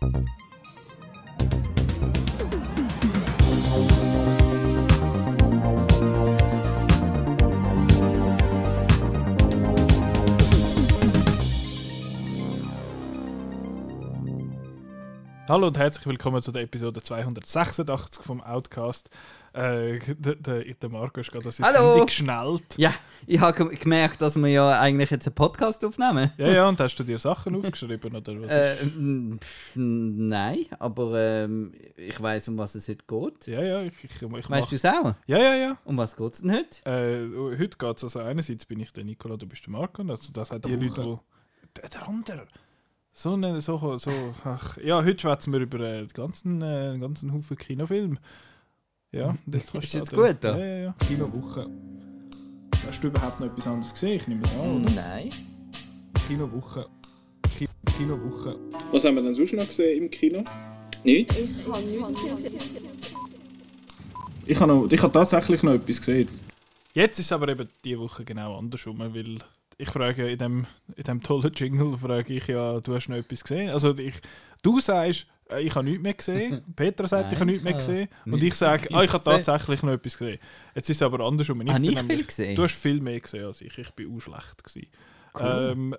thank you Hallo und herzlich willkommen zu der Episode 286 vom Outcast. Äh, der, der, der Marco ist gerade Hallo. Handy geschnellt. Ja, ich habe gemerkt, dass wir ja eigentlich jetzt einen Podcast aufnehmen. Ja, ja, und hast du dir Sachen aufgeschrieben oder was? Äh, nein, aber ähm, ich weiß, um was es heute geht. ja, ja, ich, ich, ich Weißt mach, du es auch? Ja, ja, ja. Um was geht es denn heute? Äh, heute geht es also einerseits bin ich der Nikola, du bist der Marco. Also das hat die Leute, die... Der, der andere. So, eine, so, so, ach, ja, heute schwätzen wir über den ganzen, äh, ganzen Haufen Kinofilm. Ja, jetzt kannst Ist jetzt da- gut, da? Ja, ja, ja. Kinowoche. Hast du überhaupt noch etwas anderes gesehen? Ich nehme es an, oder? Nein. Kinowoche. Ki Kinowoche. Was haben wir denn sonst noch gesehen im Kino? Nicht? Ich habe, noch, ich habe tatsächlich noch etwas gesehen. Jetzt ist es aber eben diese Woche genau andersrum, weil ich frage in dem, in dem tollen Jingle, frage ich ja, du hast noch etwas gesehen? Also ich, du sagst, äh, ich habe nichts mehr gesehen, Peter sagt, ich habe Nein, nichts mehr ich gesehen habe und ich sage, ah, ich habe tatsächlich noch etwas gesehen. Jetzt ist es aber andersrum. Habe ich nämlich- viel gesehen? Du hast viel mehr gesehen als ich, ich bin auch schlecht gewesen. Cool. Ähm,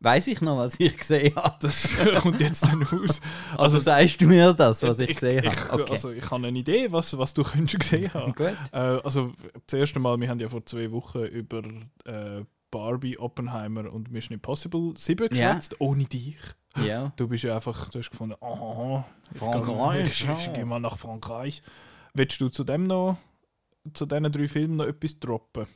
Weiß ich noch, was ich gesehen habe? das kommt jetzt dann raus. Also sagst du mir das, was ich, ich, gesehen ich, habe? Okay. Also ich habe eine Idee, was, was du könntest gesehen haben. Gut. Äh, also das erste Mal, wir haben ja vor zwei Wochen über äh, Barbie, Oppenheimer und Mission Impossible 7 Ja. geschwätzt, ohne dich. Ja. Du bist ja einfach, du hast gefunden, aha, ich Frankreich, gehe- ich, ich, gehe mal nach Frankreich. Willst du zu dem noch, zu diesen drei Filmen noch etwas droppen?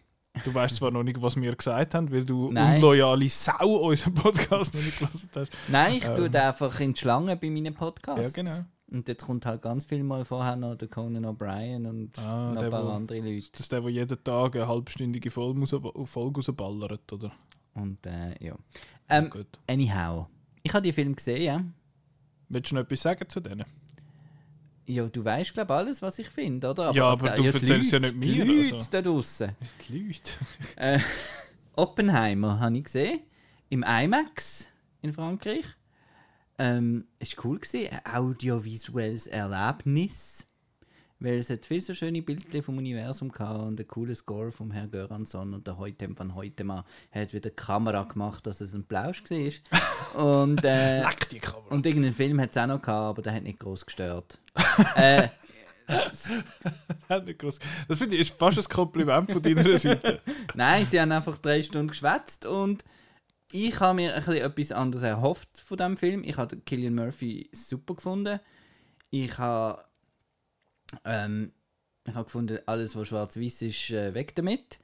Du weißt zwar noch nicht, was wir gesagt haben, weil du Nein. unloyale Sau unseren Podcast noch nicht gelesen hast. Nein, ich Ähm. tue einfach in die Schlange bei meinen Podcasts. Ja, genau. Und jetzt kommt halt ganz viel mal vorher noch der Conan O'Brien und Ah, noch der, ein paar wo- andere Leute. Das ist der, der jeden Tag eine halbstündige Folge, Folge rausballert, oder? Und äh, ja. Ähm, Gut. anyhow. Ich habe die Film gesehen, ja. Willst du noch etwas sagen zu denen? Ja, du weißt, glaube alles, was ich finde, oder? Ja, aber du die erzählst ja nicht mir, Die Leute also. da draussen. Die Leute. Äh, Oppenheimer habe ich gesehen. Im IMAX in Frankreich. Ähm, ist cool gewesen. Ein audiovisuelles Erlebnis. Weil es hat viele so schöne Bilder vom Universum gehabt und einen coolen Score vom Herrn Göransson und der Heutem van Heutemann hat wieder Kamera gemacht, dass es ein Plausch war. und, äh, Leck die Kamera. und irgendeinen Film hat es auch noch gehabt, aber der hat nicht groß gestört. äh, gross- Das finde ich ist fast ein Kompliment von deiner Seite. Nein, sie haben einfach drei Stunden geschwätzt und ich habe mir ein bisschen etwas anderes erhofft von dem Film. Ich habe Killian Murphy super gefunden. Ich habe, ähm, ich habe gefunden, alles was schwarz-weiß ist, äh, weg damit.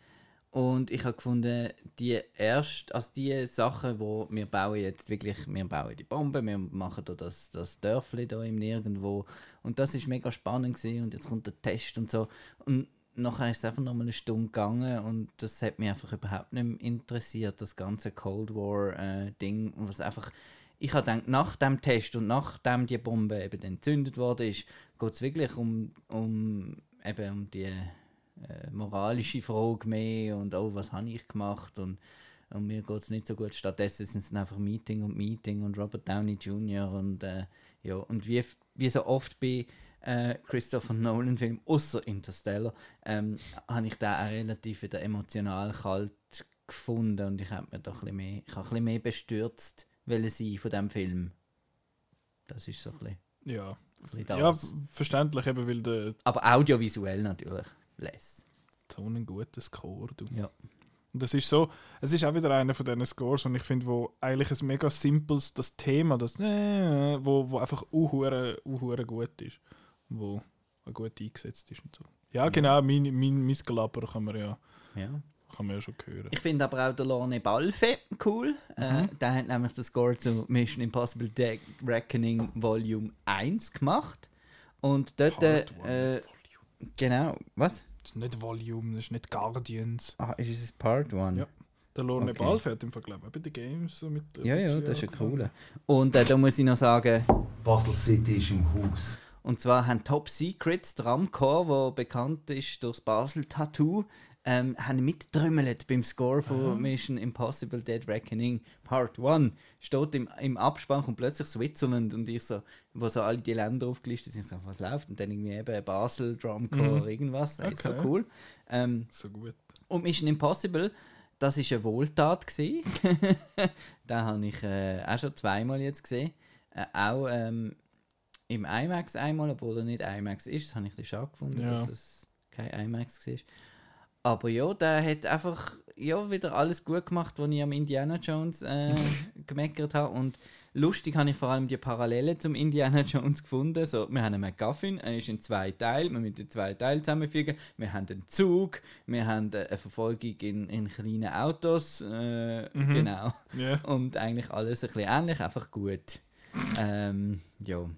Und ich habe gefunden, die erst, also die Sachen, wo wir bauen jetzt wirklich, wir bauen die Bombe, wir machen da das, das Dörfli da im Nirgendwo und das ist mega spannend gewesen. und jetzt kommt der Test und so und nachher ist es einfach noch mal eine Stunde gegangen und das hat mich einfach überhaupt nicht mehr interessiert, das ganze Cold War äh, was einfach ich habe gedacht, nach dem Test und nachdem die Bombe eben entzündet ist, geht es wirklich um, um, eben um die äh, moralische Frage mehr und oh, was habe ich gemacht und, und mir geht es nicht so gut. Stattdessen sind es einfach Meeting und Meeting und Robert Downey Jr. und äh, ja, und wie, wie so oft bei äh, Christopher Nolan Film, außer Interstellar, ähm, habe ich da auch relativ wieder emotional kalt gefunden und ich habe mir doch ein bisschen mehr, ich ein bisschen mehr bestürzt wollen sein von dem Film. Das ist so ein bisschen, Ja. ein bisschen ja, verständlich, eben, weil der Aber audiovisuell natürlich. Less. so einen guten Score, du. Ja. Und das ist so, es ist auch wieder einer von diesen Scores, und ich finde, wo eigentlich ein mega simples, das Thema, das äh, wo, wo einfach uhure, uhure gut ist. Wo gut eingesetzt ist und so. Ja, genau, mein, mein, mein Gelaber kann man ja, Ja. kann man ja schon hören. Ich finde aber auch der Lorne Balfe cool. Äh, Mhm. der hat nämlich den Score zu Mission Impossible Dead Reckoning Volume 1 gemacht. Und dort, äh, Part äh, nicht Volume. genau, was? Das ist nicht Volume, das ist nicht Guardians. Ah, ist es Part 1? Ja. Der Lorne Okay. Ball fährt im Vergleich bei den Games. So mit Ja, ja, das ist angefangen. cooler. Und äh, da muss ich noch sagen, Basel City ist im Haus. Und zwar haben Top Secrets, der Ramcore, der bekannt ist durch das Basel Tattoo, ähm, haben mittrümmelt beim Score von Mission Impossible Dead Reckoning Part 1. Steht im, im Abspann und plötzlich Switzerland und ich so, wo so alle die Länder aufgelistet sind, so, was läuft? Und dann irgendwie eben Basel, Drumcore, irgendwas. Ey, So Okay. cool. Ähm, So gut. und Mission Impossible, das war eine Wohltat. gewesen. Den habe ich äh, auch schon zweimal jetzt gesehen. Äh, auch ähm, im IMAX einmal, obwohl er nicht IMAX ist. Das habe ich ein bisschen schade gefunden, Ja. dass es kein IMAX war. Aber ja, der hat einfach ja, wieder alles gut gemacht, was ich am Indiana Jones äh, gemeckert habe. Und lustig habe ich vor allem die Parallelen zum Indiana Jones gefunden. So, wir haben einen MacGuffin, er ist in zwei Teilen, wir müssen die zwei Teile zusammenfügen. Wir haben einen Zug, wir haben äh, eine Verfolgung in, in kleinen Autos. Äh, Genau. Ja. Und eigentlich alles ein bisschen ähnlich, einfach gut. ähm, ja.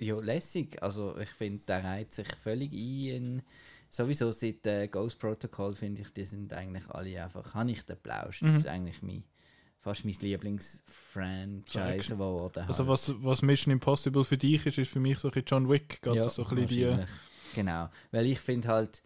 Ja, lässig. Also ich finde, der reiht sich völlig ein. In, sowieso seit äh, Ghost Protocol finde ich, die sind eigentlich alle einfach, habe ich den Plausch. Das ist eigentlich mein, fast mein Lieblingsfranchise geworden. Also halt. was, was Mission Impossible für dich ist, ist für mich so ein bisschen John Wick. Geht das so ein bisschen die... wahrscheinlich. Genau, weil ich finde halt,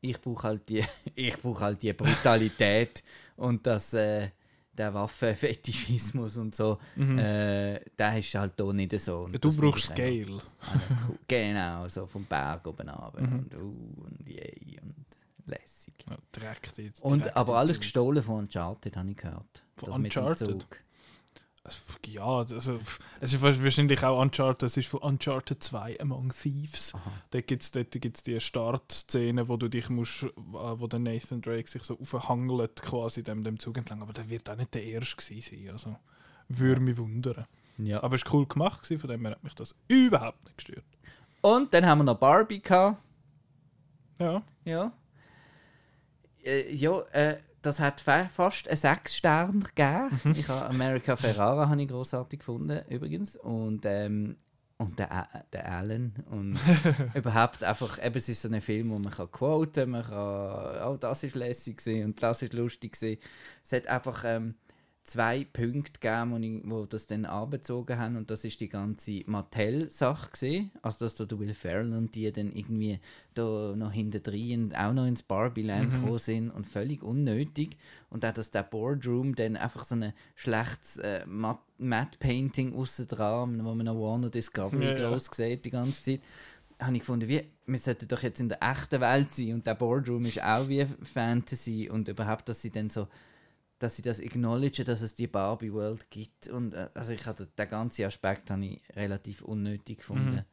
ich brauche halt die, ich brauche halt die Brutalität und das, äh, der Waffenfetischismus und so, äh, der ist halt hier nicht so. Und Du brauchst Scale. einfach cool. Genau, so vom Berg oben runter und uh, und yay und lässig. Ja, direkt jetzt. Und, direkt aber alles gestohlen von Uncharted, habe ich gehört. Von Das mit dem Uncharted? Zug. Also, Ja, also, es ist wahrscheinlich auch Uncharted, es ist von Uncharted 2 Among Thieves. Aha. Dort gibt es dort gibt's die Startszene, wo du dich musst, wo der Nathan Drake sich so aufhangelt quasi dem, dem Zug entlang. Aber der wird auch nicht der Erste gewesen sein. Also, würde mich wundern. Ja. Aber es war cool gemacht, gewesen, von dem her hat mich das überhaupt nicht gestört. Und dann haben wir noch Barbie gehabt. Ja, Ja. Äh, ja, äh, das hat fa fast einen 6 Stern gegeben. Ich habe America Ferrara habe ich großartig gefunden übrigens und ähm, und der, der Alan und überhaupt einfach eben es ist so ein Film, wo man kann quoten, man kann oh das ist lässig gewesen und das ist lustig gewesen. Es hat einfach ähm, zwei Punkte gegeben, wo, ich, wo das dann anbezogen haben. Und das ist die ganze Mattel-Sache gesehen, also dass da der Will Ferrell und die dann irgendwie da noch hinterdrein auch noch ins Barbie-Land gekommen sind und völlig unnötig. Und auch, dass der Boardroom dann einfach so ein schlechtes äh, Matt- Matte-Painting aussen dran, wo man noch Warner Discovery Ja, ja. groß sieht die ganze Zeit, habe ich gefunden, wie, wir sollten doch jetzt in der echten Welt sein. Und der Boardroom ist auch wie Fantasy. Und überhaupt, dass sie dann so dass sie das acknowledgen, dass es die Barbie World gibt und äh, also ich hatte den ganzen Aspekt habe ich relativ unnötig gefunden.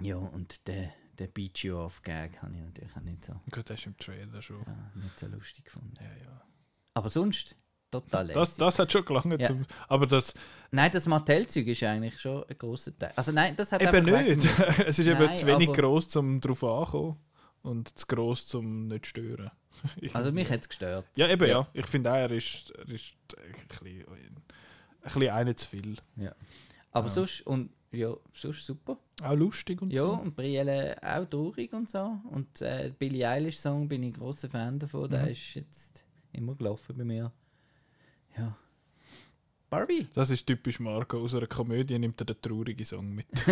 Ja und der der Beat You Off Gag habe ich natürlich auch nicht so, gut, das ist im Trailer schon. ja, nicht so lustig gefunden. Ja, ja. Aber sonst total lässig. Das, das hat schon gelangt. Ja. Zum, aber das Nein, das Mattel-Zeug ist eigentlich schon ein grosser Teil. Also nein, das hat eben nicht. es ist eben Nein, zu wenig gross, um drauf anzukommen. Und zu gross, zum nicht zu stören. Ich- Also mich hat es gestört. Ja, eben ja. Ja. Ich finde auch, er ist, er ist ein bisschen, ein bisschen einer zu viel. Aber Ja. sonst und ja, sonst super. Auch lustig und Ja, so. und Brielle auch traurig und so. Und äh, Billie Eilish Song bin ich großer Fan davon. Der Mhm. ist jetzt immer gelaufen bei mir. Ja. Barbie. Das ist typisch Marco. Aus einer Komödie nimmt er den traurigen Song mit.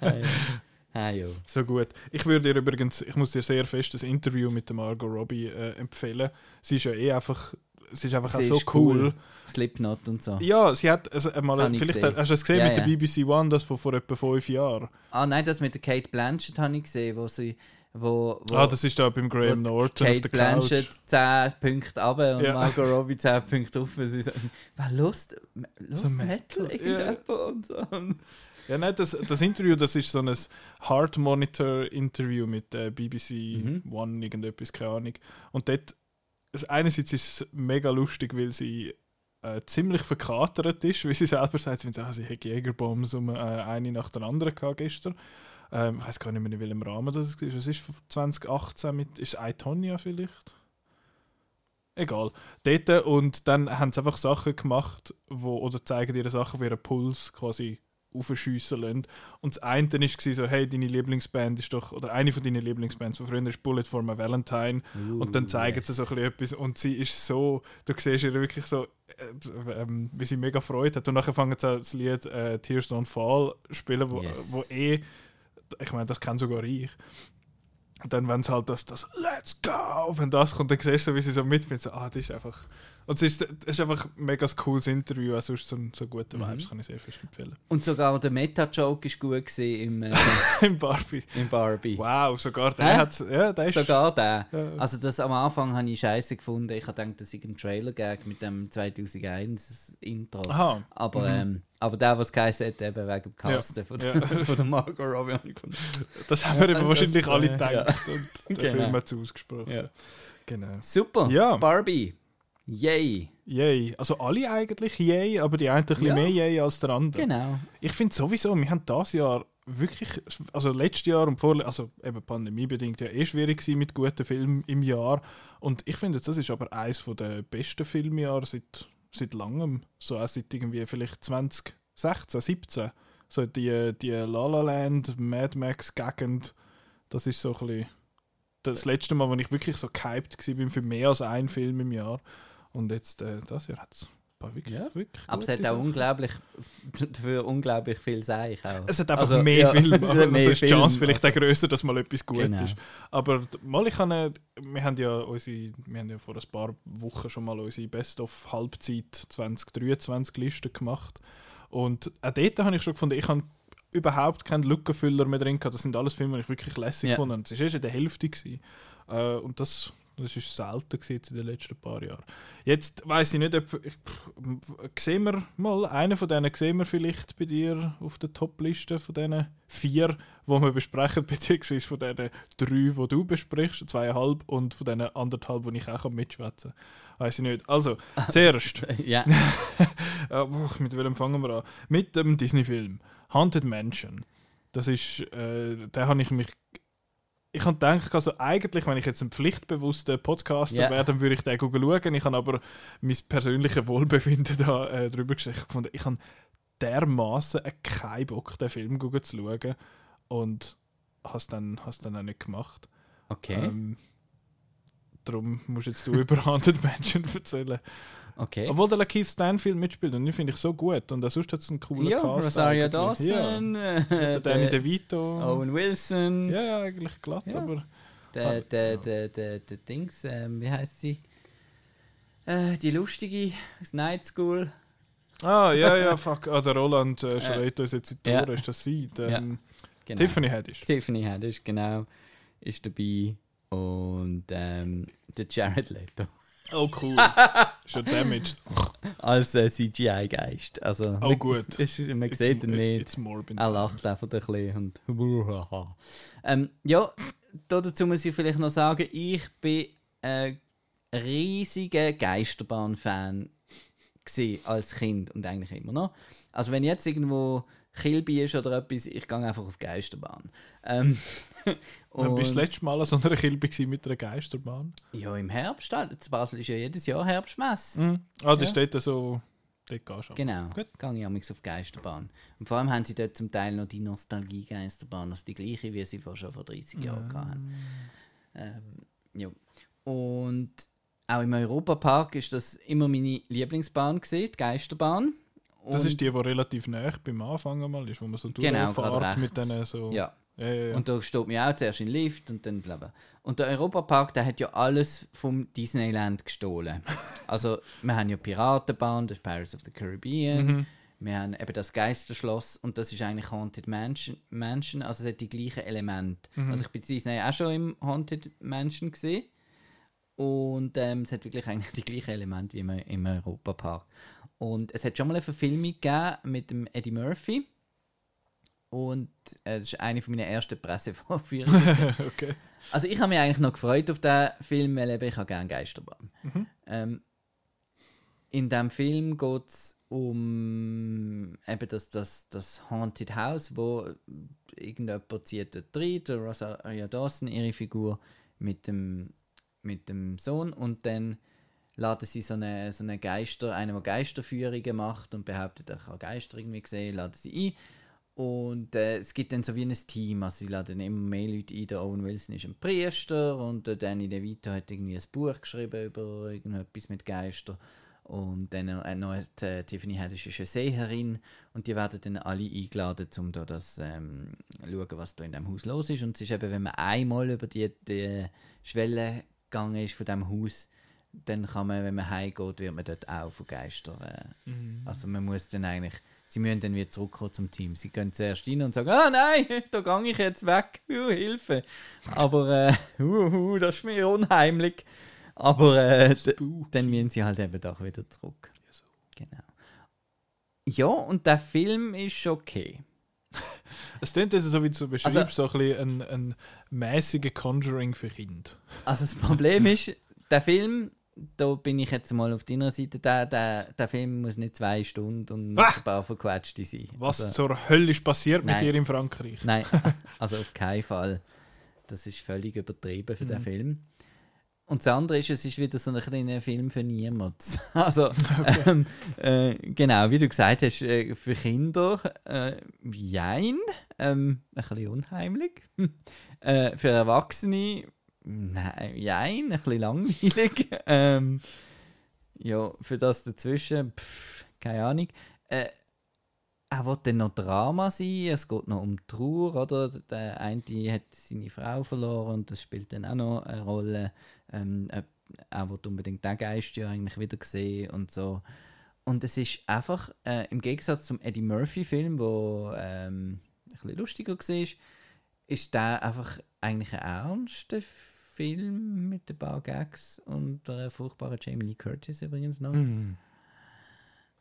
Ah, ja. So gut. Ich würde dir übrigens, ich muss dir sehr fest das Interview mit der Margot Robbie äh, empfehlen. Sie ist ja eh einfach, sie ist einfach Sie auch so cool. cool. Slipknot und so. Ja, sie hat, also, habe ich vielleicht gesehen. hast du es gesehen Ja, mit ja. der BBC One, das von vor etwa fünf Jahren. Ah nein, das mit der Kate Blanchett habe ich gesehen, wo sie. Wo, wo, ah, das ist da beim Graham Norton auf Kate der Blanchett Couch. 10 Punkte runter und Ja. Margot Robbie 10 Punkte rauf. Sie sagen, wer Lust, Lust So Metal? Metal, Irgendjemand und so. Ja, nein, das, das Interview, das ist so ein Heart Monitor Interview mit äh, BBC Mhm. One, irgendetwas, keine Ahnung. Und dort, einerseits ist es mega lustig, weil sie äh, ziemlich verkatert ist, wie sie selber sagt, sie, ah, sie hat Jägerbombs um äh, eine nach der anderen gehabt gestern. Ähm, ich weiß gar nicht mehr, in welchem Rahmen das war. Es ist von 2018 mit, ist Itonia vielleicht? Egal. Dort, und dann haben sie einfach Sachen gemacht, wo, oder zeigen ihre Sachen, wie ihren Puls quasi aufschiessen lassen. Und das eine war so, hey, deine Lieblingsband ist doch, oder eine von deinen Lieblingsbands von früher ist Bullet for my Valentine. und dann zeigen sie so ein bisschen etwas und sie ist so, du siehst ihr wirklich so, äh, ähm, wie sie mega Freude hat. Und nachher fangen sie an, das Lied äh, Tears Don't Fall spielen, wo, Yes. wo eh, ich meine, das kann sogar ich. Und dann, wenn es halt das, das Let's go, wenn das kommt, dann siehst du, wie sie so mitfinden, so, ah, das ist einfach. Und es ist, es ist einfach ein mega cooles Interview, also sonst so, so gute Mhm. Vibes, kann ich sehr fest empfehlen. Und sogar der Meta-Joke ist gut im, äh, Im Barbie. im Barbie. Wow, sogar der hat's, ja, der ist. Sogar der. Ja. Also das am Anfang habe ich scheiße gefunden. Ich habe gedacht, das ist ein Trailer-Gag mit dem 2001 Intro. Aha. Aber, ähm, aber der, was geheißen hat, eben wegen dem Casten von, der, Ja. von der Margot Robbie. Das haben wir Ja, eben wahrscheinlich das, alle äh, gedacht. Und der Genau. Film hat es ausgesprochen. Ja. Genau. Super. Ja. Barbie. Yay. Yay. Also alle eigentlich yay, aber die eine ein bisschen Ja. mehr yay als der andere. Genau. Ich finde sowieso, wir haben das Jahr wirklich, also letztes Jahr und vor, also eben pandemiebedingt ja eh schwierig gewesen mit guten Filmen im Jahr. Und ich finde, das ist aber eines der besten Filmjahre seit, seit langem. So auch seit irgendwie vielleicht 2016, 17. So die, die La La Land, Mad Max Gegend, das ist so ein bisschen das letzte Mal, wo ich wirklich so gehypt war für mehr als einen Film im Jahr. Und jetzt, äh, das Jahr hat es wirklich, Ja. wirklich Aber es hat auch Sachen. unglaublich, dafür unglaublich viel Seich auch. Es hat einfach Also, mehr ja, Filme, es hat also mehr ist die Chance vielleicht also. auch grösser, dass mal etwas gut Genau. ist. Aber mal, ich habe, wir haben ja unsere, wir haben ja vor ein paar Wochen schon mal unsere Best of Halbzeit 2023 Liste gemacht. Und auch dort habe ich schon gefunden, ich habe überhaupt keinen Lückenfüller mehr drin gehabt. Das sind alles Filme, die ich wirklich lässig Ja. gefunden habe. Es war erst in der Hälfte. Gewesen. Äh, und das, das ist selten in den letzten paar Jahren. Jetzt weiß ich nicht, ob. Ich, sehen wir mal, einen von denen sehen wir vielleicht bei dir auf der Top-Liste von diesen vier, die wir besprechen, beziehungsweise von diesen drei, die du besprichst, zweieinhalb, und von diesen anderthalb, die ich auch mitschwätzen kann. Weiß ich nicht. Also, zuerst. ja. Mit welchem fangen wir an? Mit dem Disney-Film Haunted Mansion. Das ist, äh, da habe ich mich. Ich habe gedacht, also eigentlich, wenn ich jetzt ein pflichtbewusster Podcaster Ja. wäre, dann würde ich den schauen. Ich habe aber mein persönliches Wohlbefinden da äh, drüber gefunden, ich habe dermaßen keinen Bock, den Film zu schauen. Und habe es dann, has dann auch nicht gemacht. Okay. Ähm, darum musst jetzt du über Haunted Mansion erzählen. Okay. Obwohl der Keith Stanfield mitspielt und den finde ich so gut. Und sonst hat es einen coolen ja, Cast. Rosario eigentlich. Dawson, Ja. äh, Der Danny der DeVito. Owen Wilson, Ja, ja, eigentlich glatt, Ja. aber... der, der, der, der, der Dings, ähm, wie heißt sie? Äh, die lustige aus Night School. Ah, ja, ja, fuck. Ah, der Roland äh, schreit uns jetzt in die. Ohren. Ist das sie? Ähm, Genau. Tiffany Haddish. Tiffany Haddish, genau, ist dabei. Und ähm, der Jared Leto Oh, cool. Schon damaged. als äh, CGI-Geist. Also, Oh, gut. Ist, man It's- sieht ihn nicht. It's Morbid. Er lacht einfach ein bisschen und ähm, Ja, da dazu muss ich vielleicht noch sagen, ich bin ein riesiger Geisterbahn-Fan als Kind und eigentlich immer noch. Also wenn jetzt irgendwo Kilby ist oder etwas, ich gehe einfach auf Geisterbahn. Ähm, Wann bist du und- das letzte Mal an so einer gewesen mit einer Geisterbahn? Ja, im Herbst. halt. In Basel ist ja jedes Jahr Herbstmesse. Mhm. Ah, das Ja. steht da so... Dort gehst du. Genau, Gut. gehe ich amigs auf Geisterbahn. Und vor allem haben sie dort zum Teil noch die Nostalgie-Geisterbahn, also die gleiche, wie sie vor schon vor 30 Jahren hatten. Ähm, ja. Und auch im Europapark ist das immer meine Lieblingsbahn gewesen, die Geisterbahn. Das ist die, die relativ nah beim Anfang mal ist, wo man so Genau, durchfährt mit denen so... Ja, ja, ja, ja. und da steht mir auch zuerst in den Lift und dann bla bla. Und der Europapark, der hat ja alles vom Disneyland gestohlen. also, wir haben ja Piratenbahn, das ist Pirates of the Caribbean. Mhm. Wir haben eben das Geisterschloss und das ist eigentlich Haunted Mansion, Mansion also es hat die gleichen Elemente. Mhm. Also ich bin in Disney auch schon im Haunted Mansion gesehen und ähm, es hat wirklich eigentlich die gleichen Elemente wie im, im Europapark. Und es hat schon mal eine Verfilmung gegeben mit dem Eddie Murphy und äh, das ist eine von meinen ersten Pressevorführungen. okay. Also ich habe mich eigentlich noch gefreut auf den Film, weil ich habe gerne Geisterbahn. Mhm. Ähm, in dem Film geht es um eben das, das, das Haunted House, wo irgendjemand zieht dort rein, der Rosaria Dawson, ihre Figur, mit dem, mit dem Sohn und dann laden sie so eine, so eine Geister, einen, der Geisterführungen macht und behauptet, er kann Geister irgendwie sehen, laden sie ein. Und äh, es gibt dann so wie ein Team, also sie laden immer mehr Leute ein. Der Owen Wilson ist ein Priester und der Danny DeVito hat irgendwie ein Buch geschrieben über irgendetwas mit Geistern. Und dann äh, noch die, äh, Tiffany Haddish ist eine Seherin und die werden dann alle eingeladen, um da das ähm, schauen, was da in dem Haus los ist. Und es ist eben, wenn man einmal über die, die Schwelle gegangen ist von dem Haus, dann kann man, wenn man heimgeht, wird man dort auch von Geistern. Äh, Also man muss dann eigentlich, sie müssen dann wieder zurückkommen zum Team. Sie gehen zuerst rein und sagen, ah nein, da gehe ich jetzt weg, uh, Hilfe. Aber äh, uh, uh, das ist mir unheimlich. Aber äh, dann müssen sie halt eben doch wieder zurück. Genau. Ja, und der Film ist okay. Es klingt also so, wie du beschreibst, Also- so ein, bisschen ein, ein mäßiger Conjuring für Kinder. Also das Problem ist, der Film, da bin ich jetzt mal auf deiner Seite, der, der, der Film muss nicht zwei Stunden und Ah! ein paar verquetschte sein. Was also, zur Hölle ist passiert mit Nein. dir in Frankreich? Nein, also auf keinen Fall. Das ist völlig übertrieben für den Mhm. Film. Und das andere ist, es ist wieder so ein kleiner Film für niemanden. Also, ähm, äh, genau, wie du gesagt hast, äh, für Kinder, äh, jein, ähm, ein bisschen unheimlich. äh, für Erwachsene, nein, jein, ein bisschen langweilig. ähm, ja, für das dazwischen, pff, keine Ahnung. Äh, er will dann noch Drama sein, es geht noch um Trauer, oder? Der eine hat seine Frau verloren und das spielt dann auch noch eine Rolle. Ähm, äh, er will unbedingt den Geist ja eigentlich wieder sehen und so. Und es ist einfach, äh, im Gegensatz zum Eddie Murphy-Film, wo ähm, ein bisschen lustiger war, ist der einfach eigentlich ein ernster Film mit ein paar Gags und einer furchtbaren Jamie Lee Curtis übrigens noch Hm.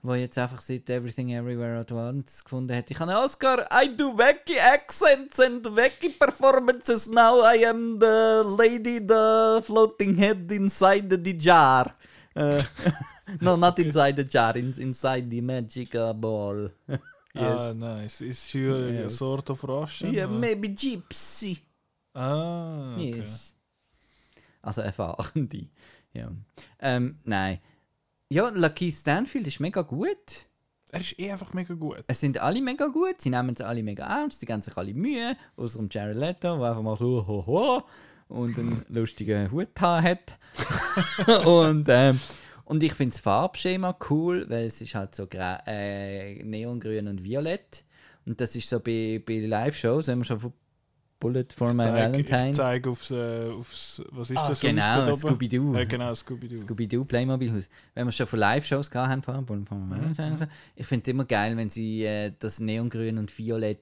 wo jetzt einfach seit Everything Everywhere at Once gefunden hat. Ich habe einen Oscar, I do wacky accents and wacky performances. Now I am the lady, the floating head inside the jar. Uh, no, not inside the jar, in, inside the magic ball. Ah, yes. nice. Is she a Yes. sort of Russian? yeah, or- maybe gypsy. Ah, okay. Yes. Also erfahrende. Ja. Ähm, nein. Ja, Lucky Stanfield ist mega gut. Er ist eh einfach mega gut. Es sind alle mega gut, sie nehmen es alle mega ernst, sie geben sich alle Mühe, außer dem Jared Leto, der einfach mal so ho, ho, und einen lustigen Hut hat. und, ähm, und ich finde das Farbschema cool, weil es ist halt so äh, neongrün und violett. Und das ist so bei, bei Live-Shows, wenn wir schon von Bullet for My Zeig, Valentine. ich zeige aufs, äh, aufs, was ist Ah, das? genau? Scooby-Doo. Äh, genau, Scooby-Doo. Scooby-Doo Playmobil-Haus. Wenn wir schon von Live-Shows gehabt haben, vorhin, Bullet for My Valentine, und so, ich finde es immer geil, wenn sie äh, das Neongrün und Violett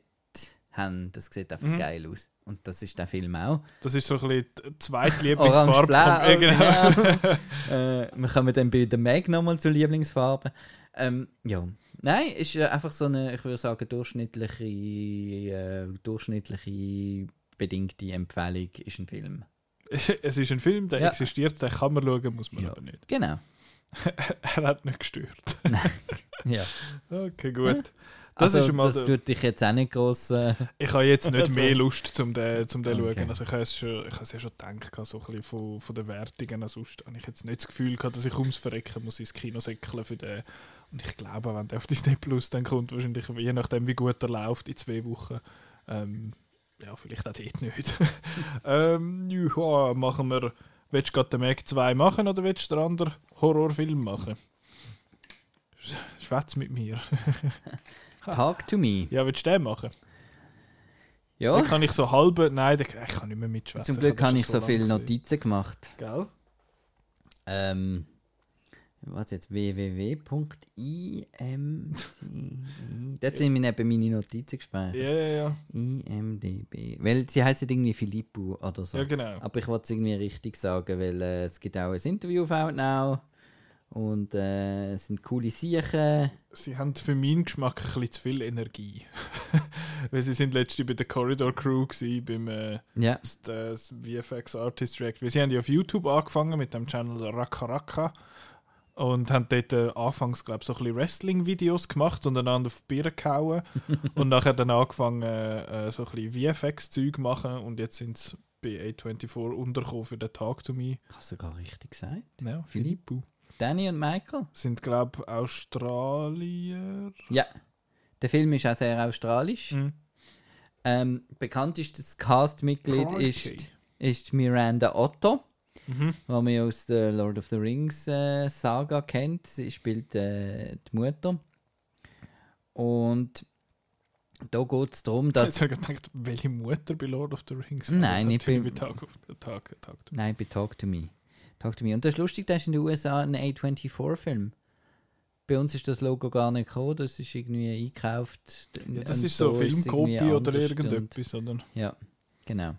haben. Das sieht einfach Mhm. geil aus. Und das ist der Film auch. Das ist so ein bisschen die zweite Lieblingsfarbe. Vom- äh, genau. genau. äh, wir kommen dann bei der Meg nochmal zur Lieblingsfarbe. Ähm, ja. Nein, ist äh, einfach so eine, ich würde sagen, durchschnittliche, äh, durchschnittliche bedingte Empfehlung ist ein Film. es ist ein Film, der Ja. existiert, den kann man schauen, muss man Ja. aber nicht. Genau. er hat nicht gestört. Ja. Okay, gut. Das also, ist schon mal das tut dich jetzt auch nicht groß. Äh, Ich habe jetzt nicht mehr Lust, zum den, zum den Okay. schauen. Also ich habe es schon, ich habe es ja schon gedacht, so ein bisschen von, von den Wertungen an sonst habe ich jetzt nicht das Gefühl gehabt, dass ich ums Verrecken muss ins Kino säckeln für den. Und ich glaube, wenn der auf Disney Plus dann kommt, wahrscheinlich, je nachdem wie gut er läuft, in zwei Wochen, ähm, ja, vielleicht auch dort nicht. ähm, ja, machen wir, willst du gerade den Mac 2 machen oder willst du den anderen Horrorfilm machen? Sch- Schwätz mit mir. Talk to me. Ja, willst du den machen? Ja. Dann kann ich so halbe. Nein, ich kann nicht mehr mitschwätzen. Zum Glück habe ich so viele lange gesehen. Notizen gemacht. Gell? Ähm, was jetzt? www.imdb. Dort sind mir eben meine Notizen gespeichert. Ja, ja, ja. IMDB. Weil sie heißen irgendwie Filippo oder so. Ja, genau. Aber ich wollte es irgendwie richtig sagen, weil äh, es gibt auch ein Interview auf Outnow. Und äh, es sind coole Sachen. Sie haben für meinen Geschmack ein bisschen zu viel Energie. Weil sie sind letztens bei der Corridor Crew gewesen, beim äh, Ja. das, das VFX Artist React. Weil sie haben ja auf YouTube angefangen mit dem Channel Raka Raka und haben dort äh, anfangs, glaube ich, so ein bisschen Wrestling-Videos gemacht und einander auf die Birne gehauen und nachher dann angefangen, äh, äh, so ein bisschen VFX-Zeug machen und jetzt sind sie bei A24 untergekommen für den Talk to Me. Hast du sogar richtig gesagt? Ja, Filippo. Danny und Michael? sind, glaube ich, Australier. Ja. Der Film ist auch sehr australisch. Mhm. Ähm, bekanntestes Castmitglied Crikey. ist, ist Miranda Otto. Mhm. die man ja aus der Lord of the Rings äh, Saga kennt. Sie spielt äh, die Mutter. Und da geht es darum, dass. Jetzt habe ich gedacht, welche Mutter bei Lord of the Rings? Nein, nicht bei- bei Tag, auf, Tag, Tag, Tag. Nein, bei Talk to Me. Talk to Me. Und das ist lustig, das ist in den USA ein A24-Film. Bei uns ist das Logo gar nicht gekommen, das ist irgendwie eingekauft. Ja, das ist so es Filmkopie oder irgendetwas, oder? Ja, genau.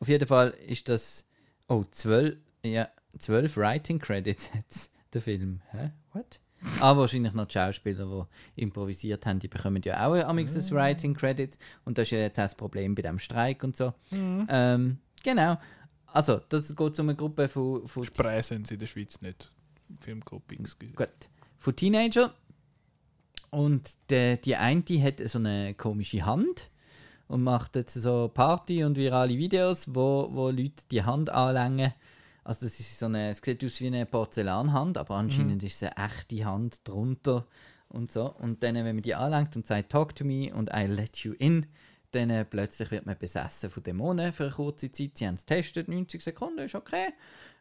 Auf jeden Fall ist das. Oh, zwölf. Ja, zwölf Writing Credits hat der Film. Hä? What? Ah, wahrscheinlich noch die Schauspieler, die improvisiert haben, die bekommen ja auch ein das Writing Credit. Und das ist ja jetzt auch das Problem bei dem Streik und so. Ähm, genau. Also, das geht um eine Gruppe von, von Spray sind sie in der Schweiz nicht. Excuse. Gut. Von Teenager. Und der, die eine hat so eine komische Hand und macht jetzt so Party und virale Videos, wo, wo Leute die Hand anlängen. Also das ist so eine, es sieht aus wie eine Porzellanhand, aber anscheinend ist es eine echte Hand drunter und so. Und dann, wenn man die anlenkt und sagt Talk to me und I let you in, dann äh, plötzlich wird man besessen von Dämonen für eine kurze Zeit. Sie haben es getestet, 90 Sekunden ist okay.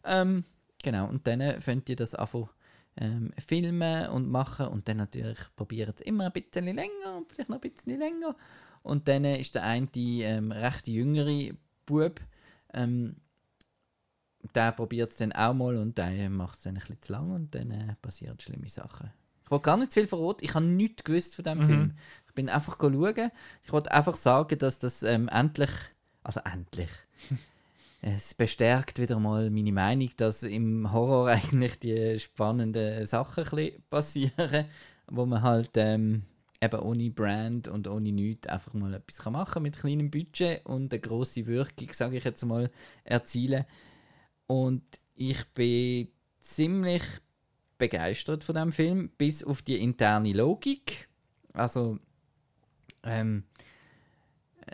Ähm, genau, und dann äh, fängt ihr das einfach ähm, filmen und machen und dann natürlich probieren es immer ein bisschen länger und vielleicht noch ein bisschen länger. Und dann ist der eine ähm, recht jüngere Bub, ähm, der probiert es dann auch mal und der macht es dann ein bisschen zu lang und dann äh, passieren schlimme Sachen. Ich wollte gar nicht zu viel verraten, ich habe nichts gewusst von diesem Mhm. Film. Ich bin einfach schauen. Ich wollte einfach sagen, dass das ähm, endlich, also endlich, es bestärkt wieder mal meine Meinung, dass im Horror eigentlich die spannenden Sachen ein bisschen passieren, wo man halt ähm, eben ohne Brand und ohne nichts einfach mal etwas kann machen mit kleinem Budget und eine grosse Wirkung, sage ich jetzt mal, erzielen. Und ich bin ziemlich begeistert von dem Film, bis auf die interne Logik. Also, ähm,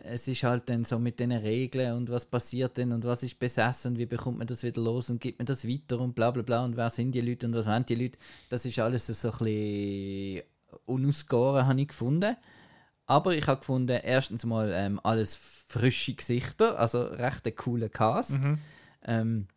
es ist halt dann so mit den Regeln und was passiert denn und was ist besessen wie bekommt man das wieder los und gibt man das weiter und bla bla bla und wer sind die Leute und was wollen die Leute. Das ist alles so ein bisschen unausgegoren, habe ich gefunden. Aber ich habe gefunden, erstens mal ähm, alles frische Gesichter, also recht ein cooler Cast. Mhm. Ähm,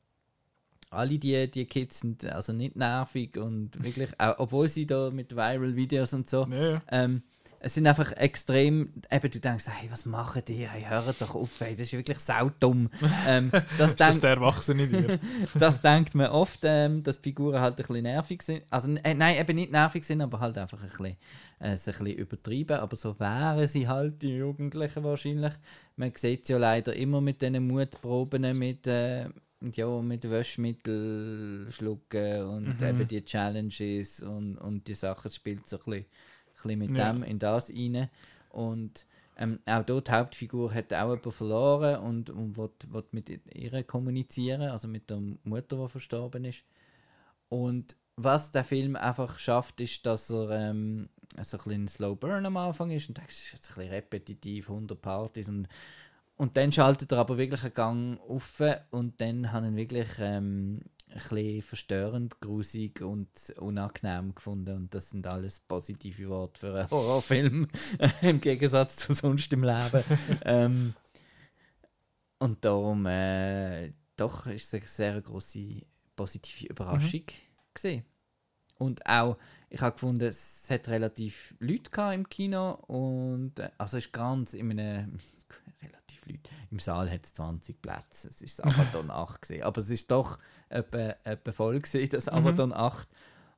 alle die, die Kids sind also nicht nervig und wirklich, auch, obwohl sie da mit Viral-Videos und so, Ja, ja. ähm, es sind einfach extrem, eben du denkst, hey, was machen die, hey, hört doch auf, hey, das ist wirklich saudumm. ähm, das, Ist das denk, der Erwachsene dir? das denkt man oft, ähm, dass Figuren halt ein bisschen nervig sind. Also äh, nein, eben nicht nervig sind, aber halt einfach ein bisschen, äh, ein bisschen übertrieben. Aber so wären sie halt, die Jugendlichen wahrscheinlich. Man sieht es ja leider immer mit diesen Mutproben, mit, äh, ja, mit Waschmittel schlucken und Mhm. eben die Challenges und, und die Sachen, spielt so ein bisschen, bisschen mit Ja. dem in das rein. Und ähm, auch dort die Hauptfigur hat auch jemanden verloren und, und will, will mit ihr kommunizieren, also mit der Mutter, die verstorben ist. Und was der Film einfach schafft, ist, dass er ähm, so ein bisschen Slow Burn am Anfang ist und denkst, es ist jetzt ein bisschen repetitiv, 100 Partys und, und dann schaltet er aber wirklich einen Gang auf und dann habe ich ihn wirklich ähm, ein bisschen verstörend, grusig und unangenehm gefunden und das sind alles positive Worte für einen Horrorfilm im Gegensatz zu sonst im Leben. ähm, und darum, äh, doch, ist es eine sehr große positive Überraschung gesehen. Und auch, ich habe gefunden, es hat relativ Leute im Kino und äh, also ist ganz in einem relativ Leute. Im Saal hat es 20 Plätze. Es ist das Abaddon 8 gesehen, aber es ist doch etwa, etwa voll gesehen, das Abaddon 8.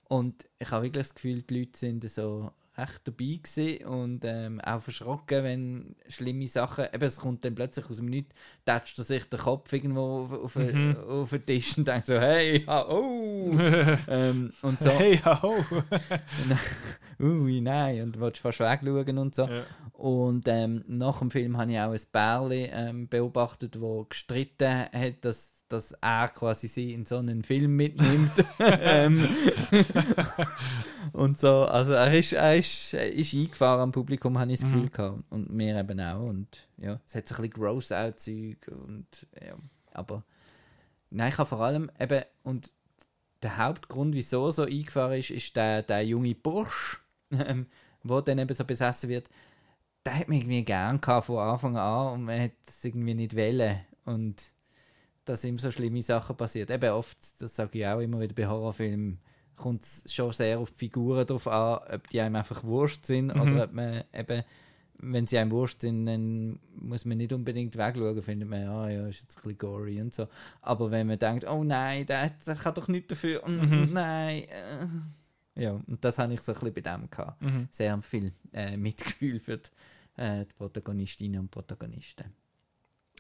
Und ich habe wirklich das Gefühl, die Leute sind so recht dabei gewesen und ähm, auch verschrocken, wenn schlimme Sachen, eben es kommt dann plötzlich aus dem Nichts, tätscht er sich den Kopf irgendwo auf, auf, Mhm. auf den Tisch und denkt so, hey, ha, oh! ähm, und so, Hey, ho! ui, nein, und willst fast wegschauen und so. ja. Und ähm, nach dem Film habe ich auch ein Bärli ähm, beobachtet, wo gestritten hat, dass, dass er quasi sie in so einen Film mitnimmt. ähm, und so, also er ist, er ist, er ist eingefahren am Publikum, habe ich das Gefühl Mhm. gehabt. Und mir eben auch. Und ja, es hat so ein bisschen Gross-Out-Zeug und ja, aber nein, ich habe vor allem eben, und der Hauptgrund, wieso er so eingefahren ist, ist der, der junge Bursch, ähm, wo dann eben so besessen wird, der hat mich irgendwie gern gehabt von Anfang an und man hat es irgendwie nicht wollen. Und dass ihm so schlimme Sachen passiert. Eben oft, das sage ich auch immer wieder bei Horrorfilmen, kommt es schon sehr auf die Figuren drauf an, ob die einem einfach wurscht sind Mhm. oder ob man eben, wenn sie einem wurscht sind, dann muss man nicht unbedingt wegschauen, findet man, ah ja, ist jetzt ein bisschen gory und so. Aber wenn man denkt, oh nein, der, der kann doch nichts dafür, mm, Mhm. nein. Äh. Ja, und das habe ich so ein bisschen bei dem gehabt. Mhm. Sehr viel äh, Mitgefühl für die, äh, die Protagonistinnen und Protagonisten.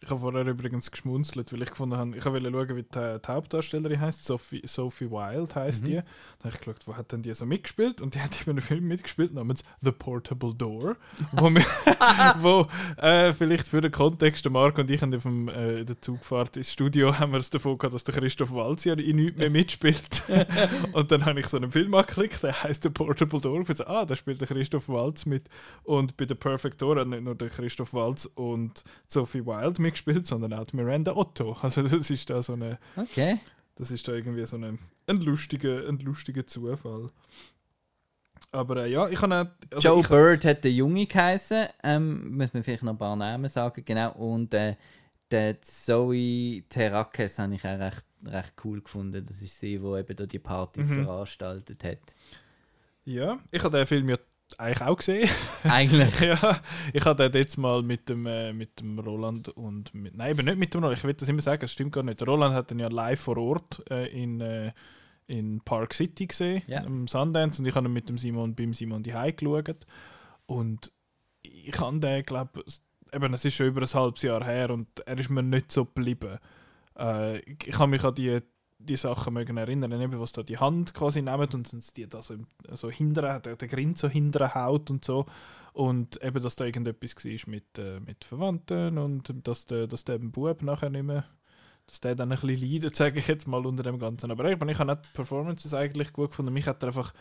Ich habe vorher übrigens geschmunzelt, weil ich gefunden habe, ich wollte schauen, wie die, die Hauptdarstellerin heißt. Sophie, Sophie Wild heißt Mhm. die. Dann habe ich geschaut, wo hat denn die so mitgespielt? Und die hat in einem Film mitgespielt namens The Portable Door, wo, wir, wo äh, vielleicht für den Kontext, der Marc und ich haben auf dem, äh, in der Zugfahrt ins Studio haben wir es davon gehabt, dass der Christoph Waltz ja in nichts mehr mitspielt. und dann habe ich so einen Film angeklickt, der heißt The Portable Door. Ich so, ah, da spielt der Christoph Waltz mit. Und bei The Perfect Door hat nicht nur der Christoph Waltz und Sophie Wild mitgespielt, sondern auch Miranda Otto. Also das ist da so eine, Okay. das ist da irgendwie so eine, ein lustiger, ein lustiger Zufall. Aber äh, ja, ich habe also Joe ich, Bird hat der Junge geheißen, ähm, muss man vielleicht noch ein paar Namen sagen, genau. Und äh, der Zoe Terrakes habe ich auch recht, recht cool gefunden. Das ist sie, die eben da die Partys Mhm. veranstaltet hat. ja, ich habe den Film ja eigentlich auch gesehen. Eigentlich. ja, ich habe den jetzt mal mit dem, äh, mit dem Roland und mit, nein, eben nicht mit dem Roland, ich will das immer sagen, es stimmt gar nicht. Der Roland hat den ja live vor Ort äh, in, äh, in Park City gesehen, Ja. am Sundance, und ich habe ihn mit dem Simon beim Simon die geschaut. Und ich habe den, glaube eben, es ist schon über ein halbes Jahr her und er ist mir nicht so geblieben. Äh, ich, kann mich an die, die Sachen mögen erinnern, eben, was da die Hand quasi nehmen und dann die da so, so hinterher, der, Grind so hinterher haut und so. Und eben, dass da irgendetwas war mit, äh, mit Verwandten und dass der, dass der Bub nachher nicht mehr, dass der dann ein bisschen leidet, sage ich jetzt mal unter dem Ganzen. Aber eben, ich habe auch die Performances eigentlich gut gefunden. Mich hat er einfach,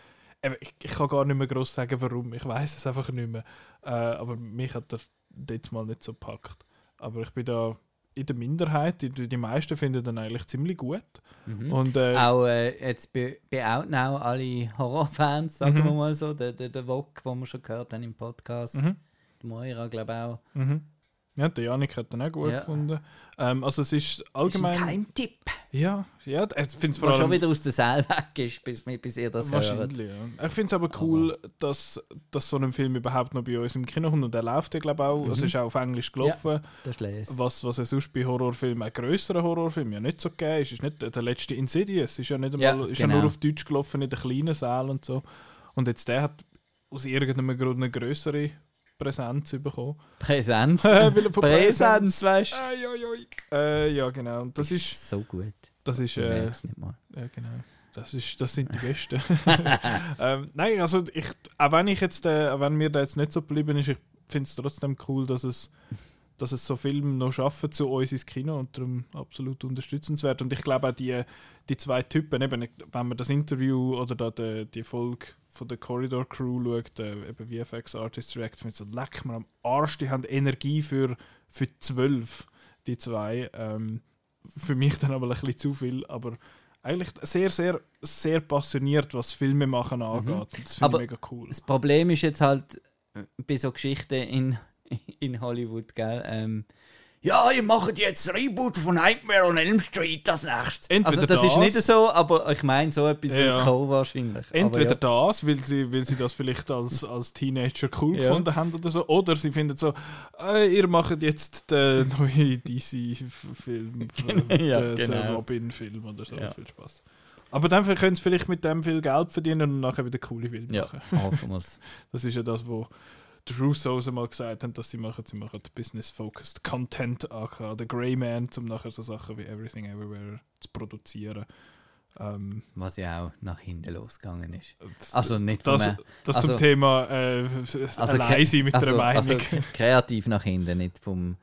eben, ich, ich kann gar nicht mehr groß sagen, warum. Ich weiß es einfach nicht mehr. Äh, aber mich hat er jetzt mal nicht so gepackt. Aber ich bin da in der Minderheit. Die, die meisten finden den eigentlich ziemlich gut. Mhm. Und äh, Auch äh, jetzt bei, bei Outnow alle Horrorfans, sagen Mhm. wir mal so. Der, der, der Wok, den wir schon gehört haben im Podcast. mhm. Die Moira, glaube ich auch. Mhm. Ja, der Janik hat den auch gut Ja. gefunden. Ähm, also es ist allgemein... Ist ein Geheimtipp. ja, ja, ich finde es vor Der schon allem... wieder aus der Saal weg ist, bis, bis ihr das hört. Wahrscheinlich, ja. Ich finde es aber cool, dass, dass so ein Film überhaupt noch bei uns im Kino kommt und er läuft ja, glaube ich, auch. Es Mhm. ist auch auf Englisch gelaufen. Das ist les. Was, was es sonst bei Horrorfilmen, auch grösseren Horrorfilmen, ja nicht so gegeben ist. ist nicht, der letzte Insidious ist ja nicht Ja, einmal, ist ja genau. nur auf Deutsch gelaufen in den kleinen Sälen und so. Und jetzt der hat aus irgendeinem Grund eine größere Präsenz bekommen. Präsenz. Weil er von Präsenz, weißt du? Äh, ja, genau. Und das ist, so gut. das ist, Ich äh, merk's nicht mal. ja, genau. Das, ist, das sind die Besten. ähm, nein, also ich, auch wenn ich jetzt, äh, auch wenn mir da jetzt nicht so geblieben ist, ich finde es trotzdem cool, dass es, dass es so Filme noch schaffen zu uns ins Kino und darum absolut unterstützenswert. Und ich glaube auch die, die zwei Typen, eben, wenn man das Interview oder da die, die Folge von der Corridor Crew schaut, äh, eben VFX Artists Direct, finde ich so, leck mir am Arsch, die haben Energie für, für zwölf, die zwei. Ähm, für mich dann aber ein bisschen zu viel, aber eigentlich sehr, sehr, sehr passioniert, was Filme machen angeht. Und Das finde ich mega cool. Das Problem ist jetzt halt äh, bei so Geschichten in, in Hollywood, gell? Ähm, ja, ihr macht jetzt Reboot von Nightmare on Elm Street das nächste. Entweder also das, ist das- nicht so, aber ich meine, so etwas Ja. wird kommen wahrscheinlich. Entweder aber das, weil sie, weil sie das vielleicht als, als Teenager cool Ja. gefunden haben oder so, oder sie finden so, äh, ihr macht jetzt den neuen DC-Film, Ja, den, den genau. Robin-Film oder so. Ja. Viel Spaß. Aber dann können sie vielleicht mit dem viel Geld verdienen und nachher wieder coole Filme ja, machen. hoffen wir's. Das ist ja das, wo die Russos mal gesagt haben, dass sie machen. Sie machen Business-Focused Content, aka The Grey Man, um nachher so Sachen wie Everything Everywhere zu produzieren. Ähm, Was ja auch nach hinten losgegangen ist. Also nicht das, mir. das also- zum Thema äh, Also allein sein mit also, einer Meinung. Also kreativ nach hinten, nicht vom,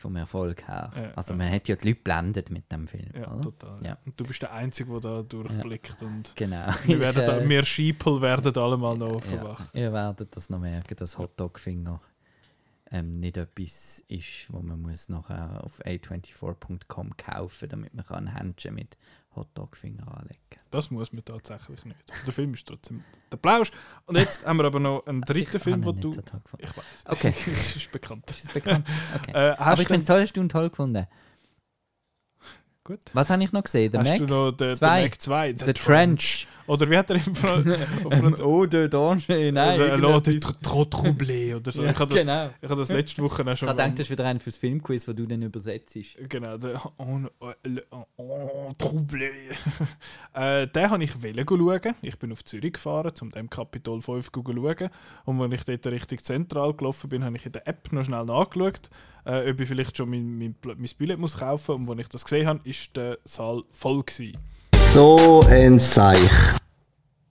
vom Erfolg her. Ja, also ja. man hat ja die Leute blendet mit dem Film. ja, oder? total. Ja. Und du bist der Einzige, der da durchblickt. Und Genau. wir, werden Ich, da, äh, wir Sheeple werden alle mal noch verwacht. ihr werdet das noch merken, dass Hotdog-Finger ähm, nicht etwas ist, wo man muss nachher auf a24.com kaufen damit man kann ein Händchen mit Hotdog-Finger anlegen Das muss man tatsächlich nicht. Der Film ist trotzdem der Plausch. Und jetzt haben wir aber noch einen Also ich dritten Film, ihn du. so. Ich weiß. Okay. das ist bekannt. Ist das bekannt? Okay. Äh, Aber ich finde es toll, hast du ihn toll gefunden. Gut. Was habe ich noch gesehen? Der Hast Mac? du noch den, Zwei. den Mac 2? The Trench. Oder wie hat er im Fall... oh, der Danger. Nein, oder L'Eau de Trop Troublé oder so. Ich habe das, genau. ich hab das letzte Woche auch Ich schon... habe gedacht, das ist wieder ein fürs Filmquiz, wo du dann übersetzt. Genau, der on, Troublé. äh, den habe ich schauen. Ich bin auf Zürich gefahren, um dem Capitol 5 zu schauen. Und als ich dort Richtung Zentral gelaufen bin, habe ich in der App noch schnell nachgeschaut, äh, ob ich vielleicht schon mein, mein, mein Billett muss kaufen muss. Und als ich das gesehen habe, ist der Saal voll gewesen. So ein Seich.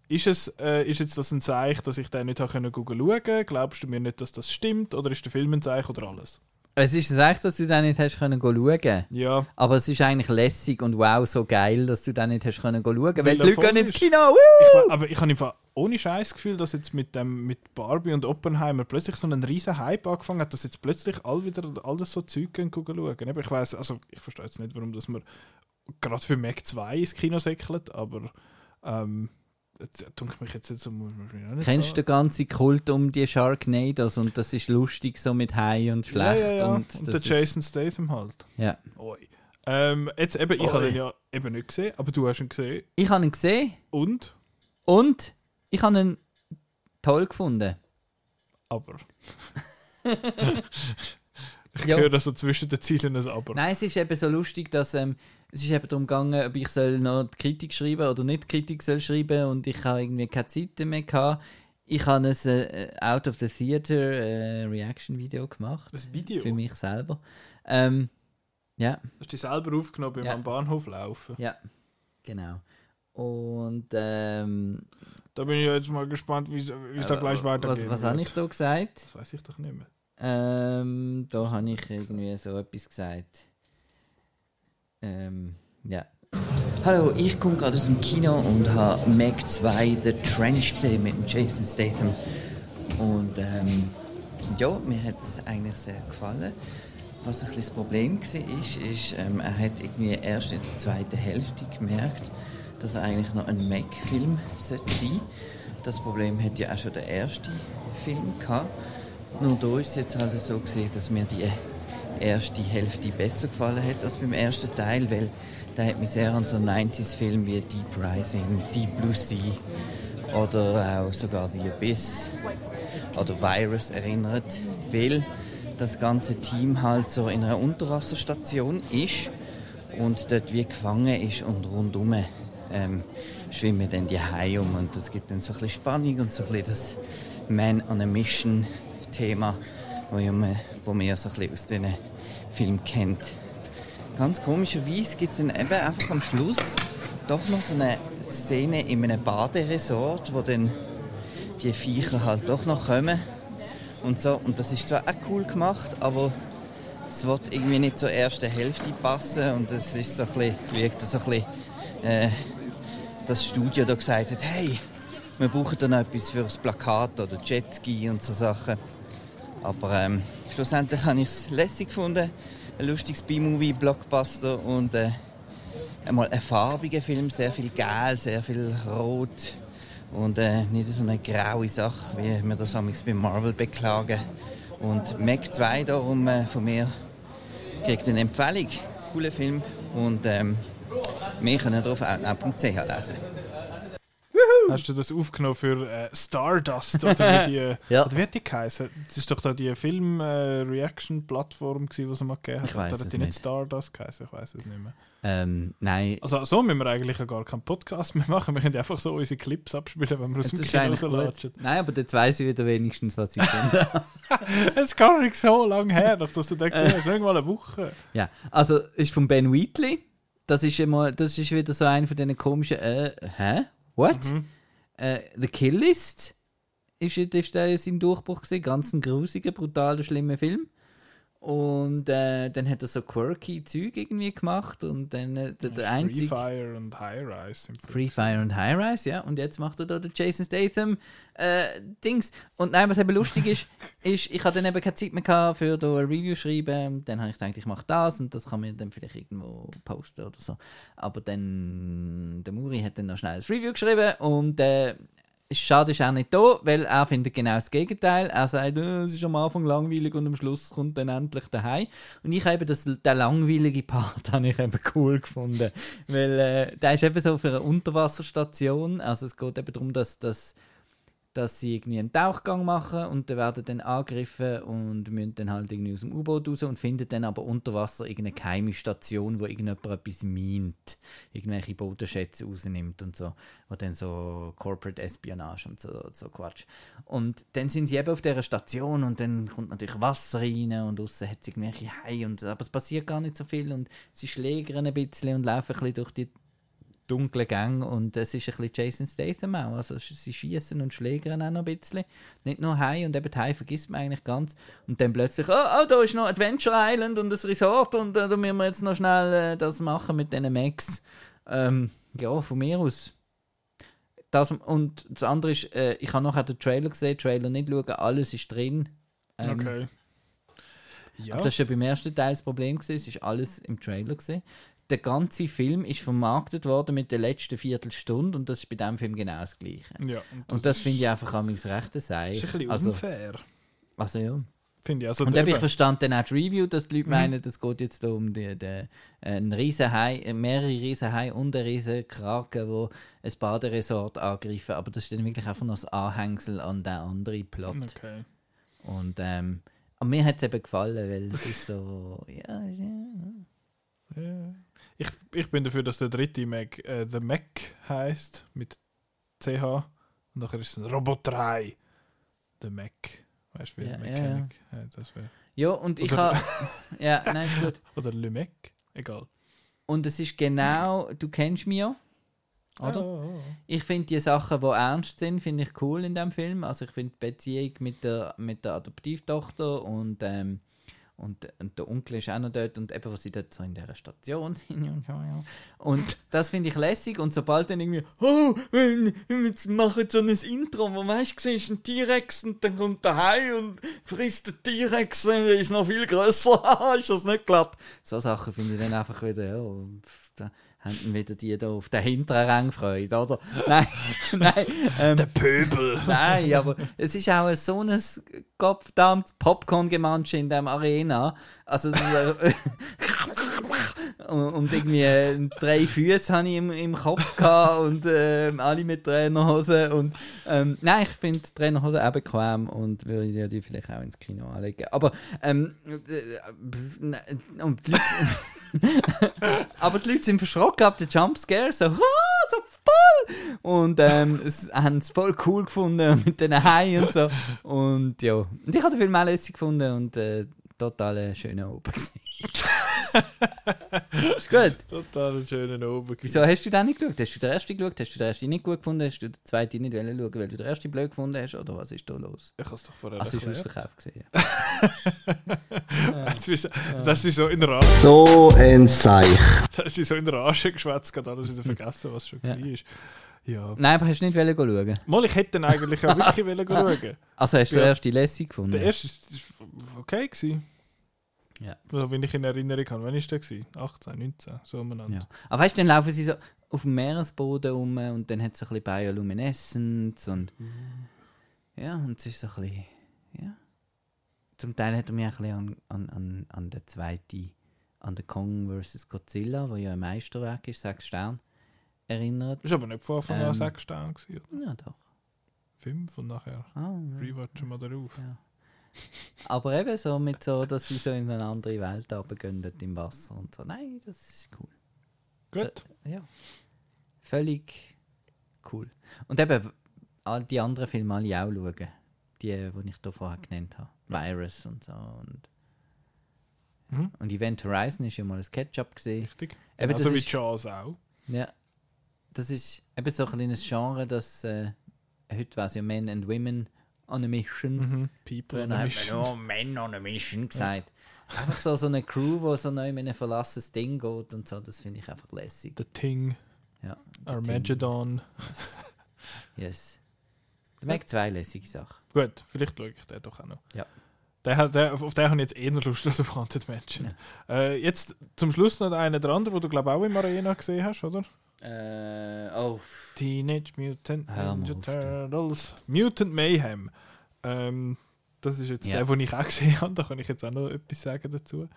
Ist, es, äh, ist jetzt das ein Zeichen, dass ich den nicht habe können schauen konnte? Glaubst du mir nicht, dass das stimmt? Oder ist der Film ein Zeichen oder alles? Es ist echt, dass du den nicht hast können schauen. Ja, Aber es ist eigentlich lässig und wow, so geil, dass du den nicht hast können schauen. Weil, Weil die Leute gehen ins. Kino. ich, aber ich habe einfach ohne Scheiß Gefühl, dass jetzt mit, dem, mit Barbie und Oppenheimer plötzlich so ein riesen Hype angefangen hat, dass jetzt plötzlich all wieder alles so Zeug gehen schauen. Eben, Ich weiß, also ich verstehe jetzt nicht, warum dass man gerade für Mac 2 ins Kino säckelt, aber ähm, jetzt ich mich jetzt, jetzt so, nicht Kennst du sagen. den ganzen Kult um die Sharknados und das ist lustig so mit High und schlecht. Ja, ja, ja. Und, Und, der ist- Jason Statham halt. Ja. Oi. Ähm, jetzt eben, ich habe ihn ja eben nicht gesehen, aber du hast ihn gesehen. Ich habe ihn gesehen Und? und ich habe ihn toll gefunden. Aber. ich Ja. höre so zwischen den Zielen ein Aber. Nein, es ist eben so lustig, dass ähm, es ist eben darum gegangen, ob ich soll noch die Kritik schreiben oder nicht die Kritik soll schreiben und ich habe irgendwie keine Zeit mehr gehabt. Ich habe ein äh, Out of the Theater äh, Reaction Video gemacht Das Video? für mich selber. Ähm, ja, Hast du dich selber aufgenommen beim Ja. am Bahnhof laufen? ja, genau. Und ähm, Da bin ich jetzt mal gespannt, wie es da gleich äh, weitergeht. was, was habe ich da gesagt? Das weiß ich doch nicht mehr. Ähm, da habe ich irgendwie so etwas gesagt. Ähm, ja. Hallo, ich komme gerade aus dem Kino und habe Meg 2 The Trench gesehen mit Jason Statham. Und ähm, ja, mir hat es eigentlich sehr gefallen. Was ein bisschen das Problem war, ist, ist ähm, er hat irgendwie erst in der zweiten Hälfte gemerkt, dass er eigentlich noch ein Mac-Film sein sollte. Das Problem hat ja auch schon der erste Film gehabt. Nur da ist es jetzt halt so gesehen, dass mir die erste Hälfte besser gefallen hat als beim ersten Teil, weil der hat mich sehr an so 90s-Filme wie Deep Rising, Deep Blue Sea oder auch sogar The Abyss oder Virus erinnert, weil das ganze Team halt so in einer Unterwasserstation ist und dort wie gefangen ist und rundum ähm, schwimmen dann die Haie um und das gibt dann so ein bisschen Spannung und so ein bisschen das Man on a Mission Thema, wo, ja man, wo man ja so ein aus diesen Filmen kennt. Ganz komischerweise gibt es dann eben einfach am Schluss doch noch so eine Szene in einem Baderesort, wo dann die Viecher halt doch noch kommen und so. Und das ist zwar auch cool gemacht, aber es wird irgendwie nicht zur ersten Hälfte passen und es ist so ein bisschen, wirkt so ein bisschen, äh, das Studio da gesagt hat, hey, wir brauchen dann etwas für das Plakat oder Jetski und so Sachen. Aber ähm, schlussendlich habe ich es lässig gefunden, ein lustiges B-Movie, Blockbuster und äh, einmal ein farbiger Film, sehr viel Gel, sehr viel Rot. Und äh, nicht so eine graue Sache, wie wir das amigs bei Marvel beklagen. Und Mac 2 darum äh, von mir kriegt eine Empfehlung, cooler Film. Und ähm, wir können auf outnow.ch lesen. Hast du das aufgenommen für äh, Stardust? Oder, wie die, Ja. oder wie hat die geheißen? Das ist doch da die Film-Reaction-Plattform, die es mal gegeben hat. Ich weiss Oder hat es die nicht nicht. Stardust geheißen? Ich weiß es nicht mehr. Ähm, nein, Also so müssen wir eigentlich ja gar keinen Podcast mehr machen. Wir können einfach so unsere Clips abspielen, wenn wir aus dem Kino rauslatschen. Nein, aber jetzt weiss ich wieder wenigstens, was ich finde. Es ist gar nicht so lange her, dass du den gesehen hast. Nicht mal eine Woche. ja, also ist von Ben Wheatley. Das ist immer, das ist wieder so einer von diesen komischen, äh, hä? What? Mhm. Äh, The Kill List ist, ist der sein Durchbruch gewesen. Ganz ein grusiger, brutaler, schlimmer Film. Und äh, dann hat er so quirky Zeug irgendwie gemacht und dann äh, der, der Free einzige... Fire und High Rise. Free Fire und High Rise, ja. Und jetzt macht er da den Jason Statham äh, Dings. Und nein, was eben lustig ist, ist, ich hatte dann eben keine Zeit mehr gehabt für da ein Review schreiben. Dann habe ich gedacht, ich mache das und das kann man dann vielleicht irgendwo posten oder so. Aber dann, der Muri hat dann noch schnell ein Review geschrieben und äh, schade ist auch nicht da, weil er findet genau das Gegenteil. Er sagt, äh, es ist am Anfang langweilig und am Schluss kommt dann endlich daheim. Und ich habe das, den langweiligen Part ich eben cool gefunden, weil äh, der ist eben so für eine Unterwasserstation. Also es geht eben darum, dass, dass dass sie irgendwie einen Tauchgang machen und dann werden dann angegriffen und müssen dann halt irgendwie aus dem U-Boot raus und finden dann aber unter Wasser irgendeine geheime Station, wo irgendjemand etwas mint, irgendwelche Bodenschätze rausnimmt und so, wo dann so Corporate Espionage und so, so Quatsch. Und dann sind sie eben auf dieser Station und dann kommt natürlich Wasser rein und außen hat es irgendwelche Haie und aber es passiert gar nicht so viel und sie schlägern ein bisschen und laufen ein bisschen durch die dunklen Gang und es ist ein bisschen Jason Statham auch. Also sie schießen und schlägern auch noch ein bisschen. Nicht nur Hai und eben Hai vergisst man eigentlich ganz. Und dann plötzlich, oh, oh da ist noch Adventure Island und das Resort und äh, da müssen wir jetzt noch schnell äh, das machen mit diesen Max. Ähm, ja, von mir aus. Das, und das andere ist, äh, ich habe nachher den Trailer gesehen, Trailer nicht schauen, alles ist drin. Ähm, Okay. Ja. aber das war ja beim ersten Teil das Problem, gewesen, es ist alles im Trailer. Gewesen. Der ganze Film ist vermarktet worden mit der letzten Viertelstunde und das ist bei diesem Film genau das Gleiche. ja. Und das ist- finde ich einfach an recht ein ist Seich. ein bisschen Also, unfair. also ja. Finde ich. Also, Und eben, ich eben- verstand dann auch die Review, dass die Leute Mhm. meinen, es geht jetzt da um die, die, äh, einen Riesenhai, äh, mehrere Riesenhai und einen Riesenkraken, die ein Baderesort angreifen. Aber das ist dann wirklich einfach noch das Anhängsel an den anderen Plot. okay. Und ähm, aber mir hat es eben gefallen, weil es ist so, ja, ja. Ja. Ich, ich bin dafür, dass der dritte Mac äh, The Mac heißt mit CH und nachher ist es ein Robot 3. The Mac. Weißt du, wie Ja, Mechanic? Ja, das wär. Ja, und ich habe. Ja, nein, ist gut. Oder Le Mac. Egal. Und es ist genau, du kennst mich ja. Oder? Ah, Ich finde die Sachen, die ernst sind, finde ich cool in dem Film. Also ich finde die Beziehung mit der, mit der Adoptivtochter und, ähm, und, und der Onkel ist auch noch dort und eben, was sie dort so in dieser Station sind und das finde ich lässig und sobald dann irgendwie, oh, jetzt machen so ein Intro, wo weißt du, siehst ein T-Rex und dann kommt der Hai und frisst den T-Rex und der ist noch viel grösser, ist das nicht glatt? So Sachen finde ich dann einfach wieder, ja, haben wieder die da auf den hinteren Rang gefreut, oder? Nein, nein, ähm, Der Pöbel. Nein, aber es ist auch so ein gottverdammtes Popcorn-Gemansche in dem Arena. Also, äh, und, irgendwie äh, drei Füße habe ich im, im Kopf gehabt und ähm, alle mit Trainerhosen. Und, ähm, nein, ich finde Trainerhosen auch bequem und würde die vielleicht auch ins Kino anlegen. Aber, ähm, äh, und die Leute, aber die Leute sind verschrocken ab den Jumpscare, so, «Ah, so voll! Und ähm, haben es voll cool gefunden mit den Haien und so. Und ja, und ich habe den Film auch lässig gefunden und äh, total schöner Oben gewesen. Ist gut. Total ein schöner Oben. Wieso hast du den nicht geschaut? Hast du den ersten geschaut? Hast du den ersten nicht gut gefunden? Hast du den zweiten nicht wollen schauen, weil du den ersten blöd gefunden hast? Oder was ist da los? Ich habe es doch vorher Also, ist erklärt. ausverkauft gesehen. Jetzt bist Jetzt hast du so in Rage, So ein Seich. jetzt hast du so in Rage geschwätzt, gerade alles wieder vergessen, was schon Ja. war. Ja. Nein, aber hast du nicht wollen schauen? Mal, ich hätte den eigentlich auch wirklich wollen schauen. Also hast du Ja. den ersten lässig gefunden? Der erste war okay. Gewesen. Ja. So, wenn ich in Erinnerung habe. Wann war der? Gewesen? 18, 19, so umeinander. Ja. Aber weißt du, dann laufen sie so auf dem Meeresboden rum und dann hat es ein bisschen Bioluminescence und. Ja, und es ist so ein bisschen. Ja. Zum Teil hat er mich ein bisschen an, an, an, an den zweiten, an den Kong vs. Godzilla, wo ja ein Meisterwerk ist, sechs Sterne, erinnert. War aber nicht von Anfang an Ähm. 6 Sterne. Gewesen, oder? Ja, doch. 5 und nachher Ah, ja. rewatchen wir darauf. Ja. Aber eben so mit so, dass sie so in eine andere Welt runtergehen im Wasser und so. Nein, das ist cool. Gut. Ja. Völlig cool. Und eben, all die anderen Filme alle auch schauen. Die, die ich da vorher genannt habe. Virus und so. Und, Mhm. und Event Horizon ist ja mal ein Ketchup gesehen. Richtig. Eben, also wie Jaws auch. Ja. Das ist eben so ein kleines Genre, das äh, heute war es ja Men and Women on a Mission. Mhm. People on a Mission. nur Men on a Mission gesagt. Einfach so, so eine Crew, wo so neu in ein verlassenes Ding geht und so, das finde ich einfach lässig. The Thing, Ja, Armageddon. yes. Der Mac 2 lässige Sache. Gut, vielleicht schaue ich den doch auch noch. Ja. Der, der, auf den habe ich jetzt eher Lust als auf Haunted Mansion. Äh, jetzt zum Schluss noch einer der andere, wo du glaube auch im Arena gesehen hast, oder? Äh, oh, Teenage Mutant Ninja. Turtles. Mutant Mayhem. Ähm, das ist jetzt Ja. der, den ich auch gesehen habe. Da kann ich jetzt auch noch etwas sagen dazu.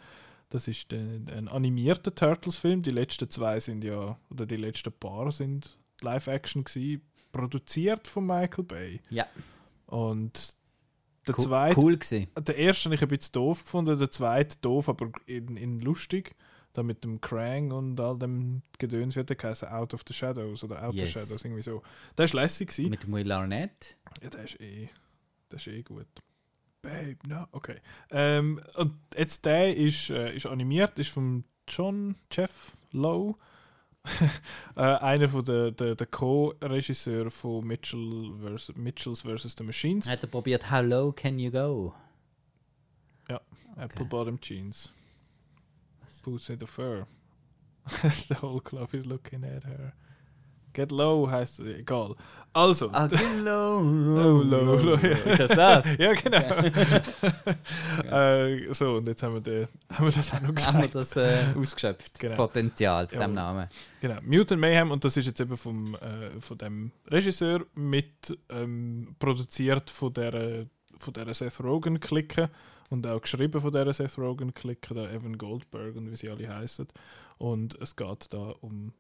Das ist der, ein animierter Turtles-Film. Die letzten zwei sind ja, oder die letzten paar sind Live-Action gewesen, produziert von Michael Bay. Ja. Und der cool, zweite, cool gewesen. der erste habe ich ein bisschen doof gefunden, der zweite doof, aber in, in lustig. Da mit dem Krang und all dem Gedöns wird der geheißen Out of the Shadows oder Out Yes. the Shadows, irgendwie so. Der ist lässig gewesen. Mit dem Will Arnett. Ja, der ist eh, der ist eh gut. Babe, no, okay. Ähm, und jetzt der ist, äh, ist animiert, ist von John Jeff Lowe. äh, einer von der, der, der Co-Regisseur von Mitchell vers Mitchells vs. The Machines. Hat er probiert, How low can you go? Apple Bottom Jeans. Boots in the fur. the whole club is looking at her. Get low heißt egal. Also. Ah, low, low, low, low. Ist das das? ja, genau. äh, so, und jetzt haben wir, den, haben wir das auch noch Haben wir gesagt. das äh, ausgeschöpft, Genau. das Potenzial von Jawohl. dem Namen. Genau. Mutant Mayhem, und das ist jetzt eben vom, äh, von dem Regisseur mit ähm, produziert von der, von der Seth Rogen-Clique und auch geschrieben von der Seth Rogen-Clique, der Evan Goldberg und wie sie alle heißen. Und es geht da um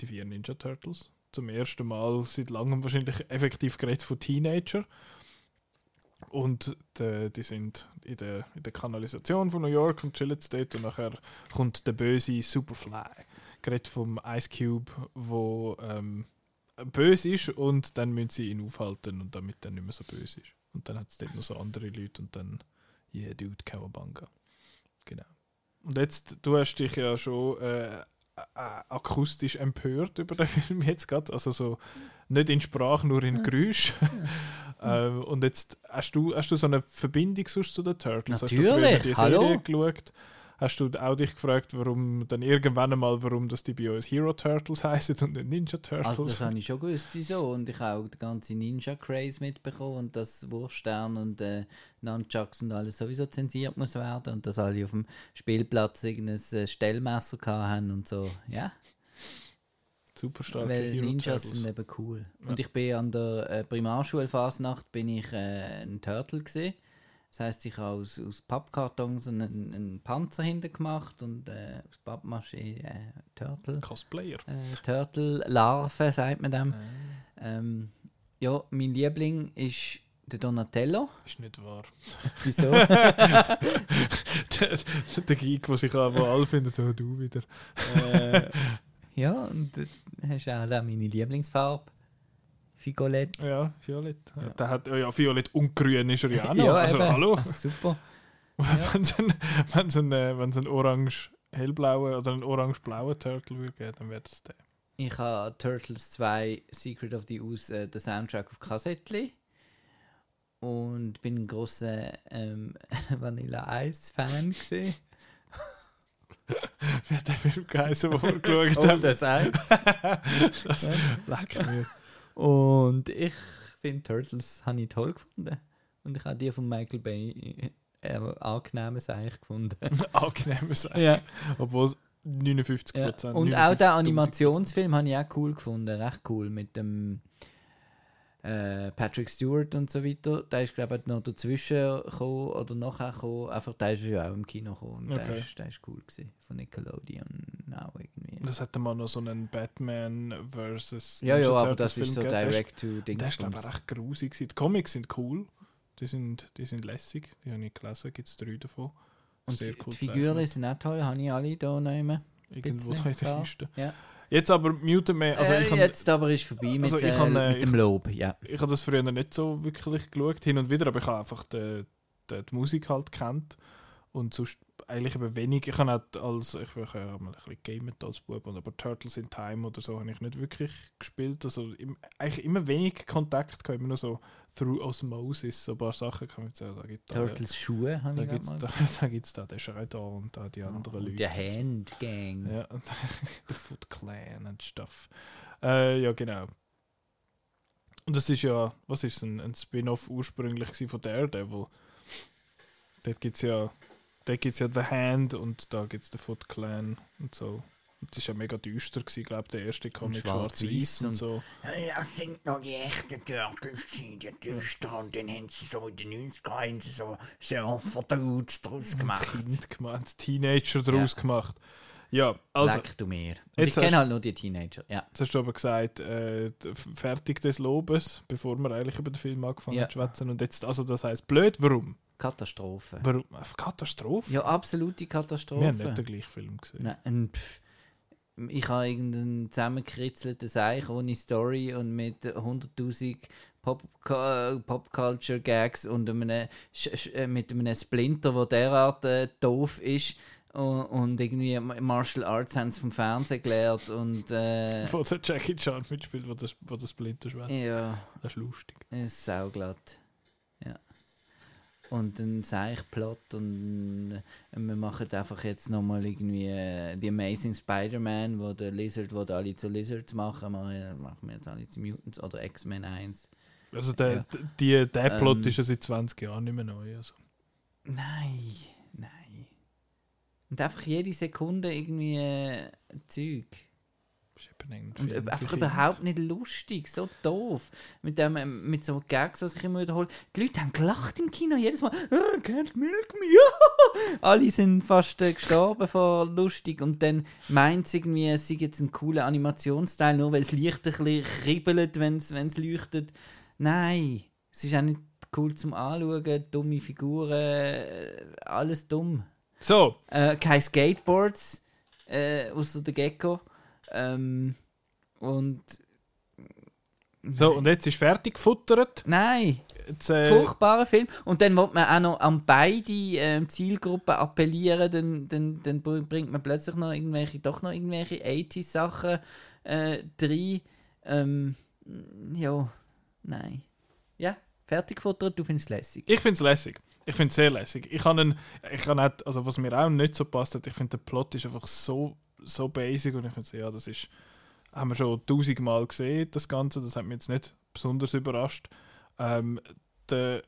die vier Ninja Turtles. Zum ersten Mal seit langem wahrscheinlich effektiv geredet von Teenager. Und die, die sind in der, in der Kanalisation von New York und chillen dort und nachher kommt der böse Superfly. Geredet vom Ice Cube, wo ähm, böse ist und dann müssen sie ihn aufhalten und damit er nicht mehr so böse ist. Und dann hat es dort noch so andere Leute und dann, yeah, dude, Cowabunga. Genau. Und jetzt, du hast dich ja schon äh, äh, akustisch empört über den Film jetzt gerade, also so nicht in Sprache, nur in Geräusch. ähm, und jetzt hast du, hast du so eine Verbindung sonst zu den Turtles? Hast du früher Natürlich, die hallo. Serie geschaut? Hast du auch dich gefragt, warum dann irgendwann einmal, warum das die bei uns Hero Turtles heißen und nicht Ninja Turtles? Also das habe ich schon gewusst, wieso. Und ich habe auch den ganzen Ninja-Craze mitbekommen und dass Wurfstern und äh, Nunchucks und alles sowieso zensiert muss werden und dass alle auf dem Spielplatz irgendein äh, Stellmesser haben und so. Ja, Super starke weil Hero Ninjas Turtles. sind eben cool. Ja. Und ich bin an der äh, Primarschulfasnacht bin ich äh, ein Turtle gesehen. Das heisst, ich habe aus, aus Pappkartons einen, einen Panzer hinten gemacht und äh, aus Pappmaché äh, Turtle. Cosplayer. Äh, Turtle-Larve, sagt man dem. Ähm, ja, mein Liebling ist der Donatello. Ist nicht wahr. Wieso? der, der Geek, der sich aber alle findet, so du wieder. äh, ja, und äh, hast auch meine Lieblingsfarbe. Figolett. Ja, Violett. Ja. Der hat, ja, Violett und Grün ist er ja auch noch. Ja, also, eben. hallo. Ah, super. Wenn es einen, wenn's einen, äh, wenn's einen orange-hellblauen oder einen orange-blauen Turtle würde geben, dann wäre das der. Ich habe Turtles 2 Secret of the Ooze, äh, den Soundtrack auf Kassettli. Und bin ein großer ähm, Vanilla Ice Fan gesehen. Wie hat der Film geheißen, den wir geschaut Oh, haben? das Eis. das leck mir. Und ich finde Turtles habe ich toll gefunden. Und ich habe die von Michael Bay äh, angenehmes eigentlich gefunden. Angenehm sein. Ja. Obwohl es 59 Ja. Prozent. Und auch den Animationsfilm habe ich auch cool gefunden, recht cool mit dem äh, Patrick Stewart und so weiter. Der ist glaube ich noch dazwischen gekommen oder nachher gekommen. Einfach der ist ja auch im Kino gekommen. Der, Okay. ist, der ist cool gewesen. Von Nickelodeon auch irgendwie. Das hätte mal noch so einen Batman versus ja, ja, aber das ist so Film ist- direct to Dings. Der ist, glaube ich, recht grusig. Die Comics sind cool. Die sind, die sind lässig. Die habe ich gelesen. Gibt es drei davon. Und Sehr die, cool die Figuren sind auch toll, habe ich alle da nehmen. Irgendwo da in der. Kiste. Ja. Jetzt aber Mutant Man. Also äh, ich jetzt aber ist vorbei mit, also ich äh, kann, äh, mit dem ich- Lob. Ja. ich habe das früher nicht so wirklich geschaut, hin und wieder, aber ich habe einfach die, die, die Musik halt kennt und sonst eigentlich eben wenig. Ich habe als, ich habe ja mal ein bisschen gamet als Bub, aber Turtles in Time oder so habe ich nicht wirklich gespielt, also im, eigentlich immer wenig Kontakt gehabt, immer nur so through Osmosis, so ein paar Sachen kann man jetzt sagen, da gibt da, Turtles Schuhe habe da ich gibt's da, da gibt's da den Schredder und da die anderen Und Leute. der Hand-Gang. Ja, der Foot Clan und Stuff. Äh, ja, genau. Und das ist ja, was ist es, ein, ein Spin-off ursprünglich von Daredevil. Dort gibt es ja, dort gibt's ja The Hand und da gibt es den Foot Clan und so. Das war ja mega düster, glaube der erste Comic schwarz-weiß schwarz-weiß und und- so. Das sind noch die echten Turtles, die düster. Und dann haben sie so in den 90er haben sie so sehr verdaut draus gemacht. Kind gemacht, Teenager daraus gemacht. Ja, also, Leck du mir. Und Jetzt ich kenne halt nur die Teenager. Ja. jetzt hast du aber gesagt, äh, fertig des Lobes, bevor wir eigentlich über den Film angefangen Ja. zu schwätzen. Und jetzt, also das heisst blöd, warum? Katastrophe. Warum? Katastrophe? Ja, absolute Wir haben Katastrophe. nicht den gleichen Film gesehen. Nein, pff, ich habe irgendeinen zusammengekritzelten Seich ohne Story und mit 100.000 Pop Popculture Gags und einem, äh, mit einem Splinter, der derart äh, doof ist und, irgendwie Martial Arts haben sie vom Fernsehen gelernt und äh, Wo der Jackie Chan mitspielt, wo das, wo das Splinter schwätzt. ja, Das ist lustig. ist sauglatt. Ja. Und ein Seichplot und äh, wir machen einfach jetzt nochmal irgendwie äh, die Amazing Spider-Man, wo der Lizard, wo alle zu Lizards machen, machen wir, machen wir jetzt alle zu Mutants oder X-Men 1. Also der, Ja. die, der Plot Ähm. ist ja seit 20 Jahren nicht mehr neu. Also. Nein, nein. Und einfach jede Sekunde irgendwie äh, Zeug. Das ist eben ein Und einfach überhaupt nicht lustig, so doof. Mit, dem, ähm, mit so Gags, die sich immer wiederholt. Die Leute haben gelacht im Kino jedes Mal. Oh, can't milk me. Alle sind fast äh, gestorben vor lustig. Und dann meint es irgendwie, es sei jetzt ein cooler Animationsteil, nur weil das Licht ein bisschen kribbelt, wenn es leuchtet. Nein, es ist auch nicht cool zum Anschauen. Dumme Figuren, äh, alles dumm. So, Äh, keine Skateboards, äh, außer der Gecko. Ähm, und. so, und jetzt ist fertig gefuttert. Nein, Jetzt, äh, furchtbarer Film. Und dann will man auch noch an beide ähm, Zielgruppen appellieren, dann, dann, dann br- bringt man plötzlich noch irgendwelche, doch noch irgendwelche 80s-Sachen äh, rein. Ähm, ja, nein. Ja, fertig gefuttert, du findest es lässig. ich finde es lässig. Ich finde es sehr lässig. Ich kann einen, ich kann nicht, also was mir auch nicht so passt, hat, ich finde der Plot ist einfach so, so basic und ich finde so, ja, das ist, haben wir schon tausendmal gesehen, das Ganze, das hat mich jetzt nicht besonders überrascht. Ähm, der,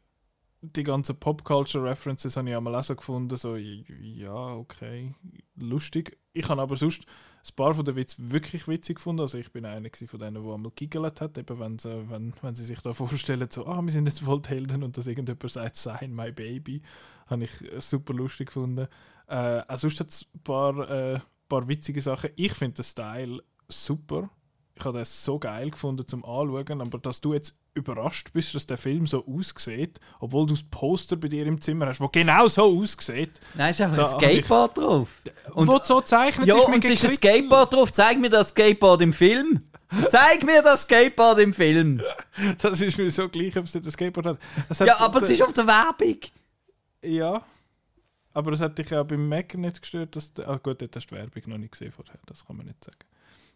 die ganzen Pop-Culture-References habe ich einmal auch so gefunden, so, ja, okay, lustig. Ich habe aber sonst ein paar von den Witz wirklich witzig gefunden. Also ich bin einer von denen, der einmal giggelt hat, eben wenn sie, wenn, wenn sie sich da vorstellen, so, ah, wir sind jetzt die Helden und dass irgendjemand sagt, sign my baby, habe ich super lustig gefunden. Äh, auch sonst hat es ein paar, äh, paar witzige Sachen. Ich finde den Style super. Ich habe das so geil gefunden zum Anschauen, aber dass du jetzt überrascht bist, dass der Film so aussieht, obwohl du das Poster bei dir im Zimmer hast, wo genau so aussieht, Nein, ist einfach ein hab ich- Skateboard drauf. und wo so zeichnet Ja, ist und es ist ein. Skateboard drauf. Zeig mir das Skateboard im Film. Zeig mir das Skateboard im Film. Das ist mir so gleich, ob es nicht ein Skateboard hat. Hat Ja, aber es ist auf der Werbung. Ja. Aber es hat dich ja beim Mac nicht gestört, dass... Ah gut, dort hast du die Werbung noch nicht gesehen vorher, das kann man nicht sagen.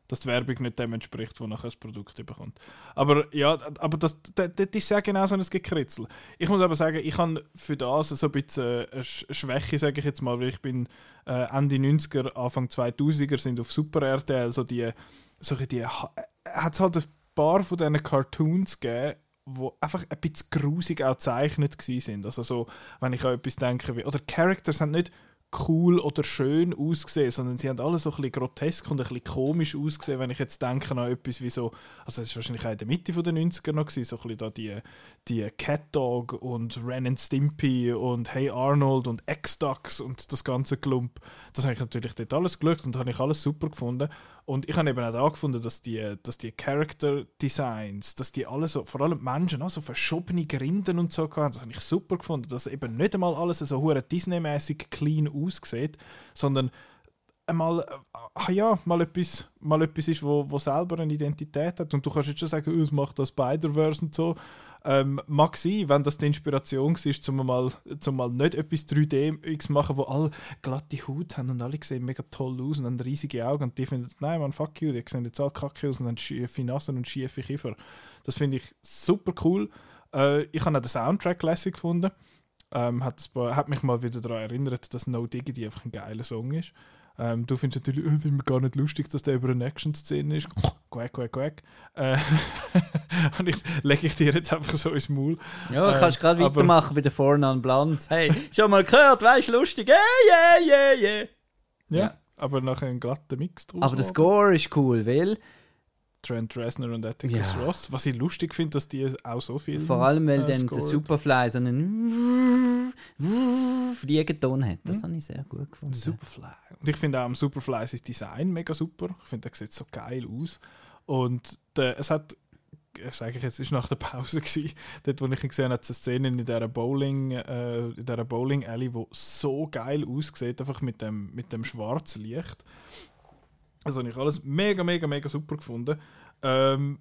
Dass die Werbung nicht dem entspricht, wo nachher das Produkt bekommt. Aber ja, aber das, das, das ist ja genau so ein Gekritzel. Ich muss aber sagen, ich habe für das so ein bisschen eine Sch- Schwäche, sage ich jetzt mal, weil ich bin äh, Ende 90er, Anfang 2000er sind auf Super RTL so die, so die, hat es halt ein paar von diesen Cartoons gegeben, wo einfach ein bisschen grusig auch gezeichnet sind. Also so, wenn ich an etwas denke, wie, oder Characters haben nicht cool oder schön ausgesehen, sondern sie haben alle so ein bisschen grotesk und ein bisschen komisch ausgesehen, wenn ich jetzt denke an etwas wie so, also das ist wahrscheinlich auch in der Mitte den 90er noch gewesen, so ein bisschen da die, die Cat Dog und Ren and Stimpy und Hey Arnold und X-Ducks und das ganze Klump. Das habe ich natürlich dort alles geschaut und habe ich alles super gefunden. Und ich habe eben auch da gefunden, dass die, dass die Character Designs, dass die alle so, vor allem die Menschen, auch so verschobene Grinden und so hatten, das habe ich super gefunden, dass eben nicht einmal alles so Disney-mäßig clean aussieht, sondern einmal, äh, ah ja, mal etwas, mal etwas ist, wo, wo selber eine Identität hat. Und du kannst jetzt schon sagen, oh, es macht das Spider-Verse und so. Ähm, mag sein, wenn das die Inspiration war, um mal, zum mal nicht etwas 3D zu machen, wo alle glatte Haut haben und alle sehen mega toll aus und haben riesige Augen und die finden, nein man, fuck you, die sehen jetzt alle kacke aus und haben schiefe Nasen und schiefe Kiefer. Das finde ich super cool. Äh, ich habe auch den Soundtrack lässig gefunden. Ähm, hat, paar, hat mich mal wieder daran erinnert, dass No Diggity einfach ein geiler Song ist. Ähm, du findest natürlich, oh, ist mir gar nicht lustig, dass der über eine Action-Szene ist. Quack, quack, quack. Äh, und ich lege ich dir jetzt einfach so ins Maul. Ja, Äh, kannst gerade aber- weitermachen bei der Four Non Blondes. Hey, schon mal gehört, weißt du, lustig? Hey, yeah, yeah, yeah. Ja, aber nachher ein glatter Mix draus. Aber der. Score ist cool, weil Trent Reznor und Atticus Ja. Ross. Was ich lustig finde, dass die auch so viel. vor allem, weil äh, dann der. Superfly so einen Fliegenton hat. Das habe ich sehr gut gefunden. Superfly. Und ich finde auch am Superfly sein Design mega super. Ich finde, der sieht so geil aus. Und der, es hat, ich sage ich jetzt, es war nach der Pause, gewesen, dort wo ich ihn gesehen habe, hat es eine Szene in dieser Bowling, äh, in dieser Bowling Alley, wo so geil aussieht, einfach mit dem, mit dem Schwarzlicht. Also habe ich alles mega, mega, mega super gefunden. Ähm,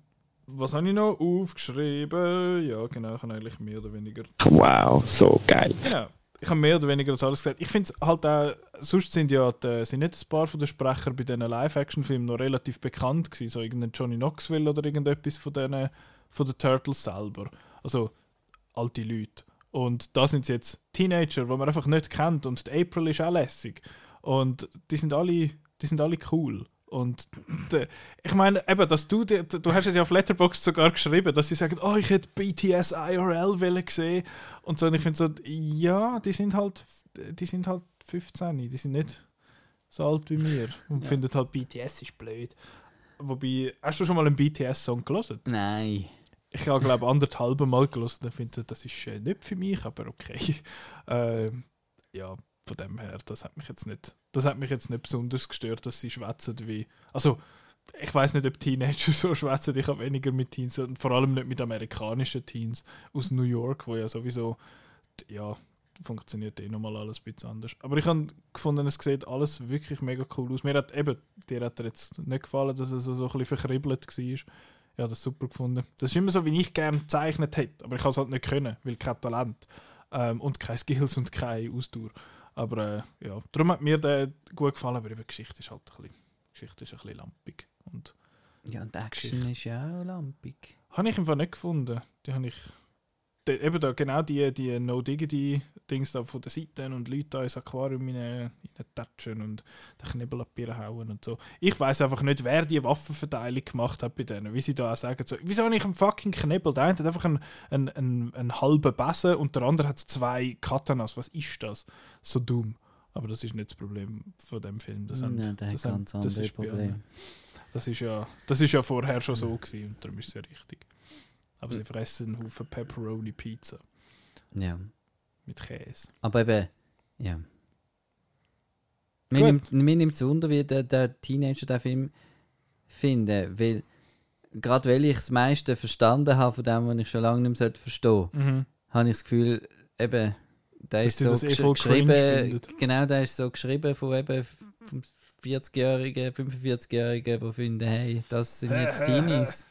was habe ich noch aufgeschrieben? Ja, genau, ich habe eigentlich mehr oder weniger Wow, so geil. Genau. Ich habe mehr oder weniger das alles gesagt. Ich finde es halt auch, sonst sind ja die, sind nicht ein paar von den Sprechern bei diesen Live-Action-Filmen noch relativ bekannt gewesen, so irgendein Johnny Knoxville oder irgendetwas von den, von den Turtles selber. Also alte Leute. Und da sind jetzt Teenager, die man einfach nicht kennt und die April ist auch lässig. Und die sind alle, die sind alle cool. Und de, ich meine, eben, dass du, die, du hast es ja auf Letterboxd sogar geschrieben, dass sie sagen, oh, ich hätte BTS IRL wollen sehen. Und so, und ich finde so, ja, die sind halt, die sind halt 15, die sind nicht so alt wie wir. Und Ja. finden halt, BTS ist blöd. Wobei, hast du schon mal einen BTS-Song gelesen? Nein. Ich habe, glaube anderthalb Mal gelesen und finde, das ist äh, nicht für mich, aber okay. Ähm, ja, von dem her, das hat mich jetzt nicht, das hat mich jetzt nicht besonders gestört, dass sie schwätzen wie, also ich weiß nicht, ob Teenager so schwätzen, ich habe weniger mit Teens und vor allem nicht mit amerikanischen Teens aus New York, wo ja sowieso, ja, funktioniert eh nochmal alles ein bisschen anders. Aber ich habe gefunden, es sieht alles wirklich mega cool aus. Mir hat eben, dir hat er jetzt nicht gefallen, dass es so, so ein bisschen verkribbelt war. Habe das super gefunden. Das ist immer so, wie ich gerne gezeichnet hätte, aber ich kann es halt nicht können, weil kein Talent ähm, und keine Skills und keine Ausdauer. Aber äh, ja, darum hat mir der gut gefallen, aber eben die Geschichte ist halt ein bisschen, Geschichte ist ein bisschen lampig. Und Ja, und Action Geschichte. ist ja auch lampig. habe ich einfach nicht gefunden. Die habe ich. Die, eben da, genau die, die No-Diggity-Dings da von den Seiten und Leute da ins Aquarium touchen und den Knebel abhauen und so. Ich weiß einfach nicht, wer die Waffenverteilung gemacht hat bei denen. Wie sie da auch sagen, so, wieso habe ich einen fucking Knebel? Der eine hat einfach einen, einen, einen, einen halben Besen und der andere hat zwei Katanas. Was ist das? So dumm. Aber das ist nicht das Problem von dem Film. Das, haben- Nein, der hat das, haben- ganz das ist allen. Das ist ja, das ist ja vorher schon so gewesen und darum ist es ja richtig. Aber sie fressen einen Haufen Pepperoni Pizza Ja. mit Käse. Aber eben, ja. Mir nimmt, mir nimmt es Wunder, wie der, der Teenager den Film finden weil gerade weil ich das meiste verstanden habe von dem, was ich schon lange nicht mehr verstehen sollte, Mhm. habe ich das Gefühl, eben, der Dass ist so gesch geschrieben, genau, der ist so geschrieben von eben vom 40-Jährigen, 45-Jährigen, die finden, hey, das sind jetzt Teenies.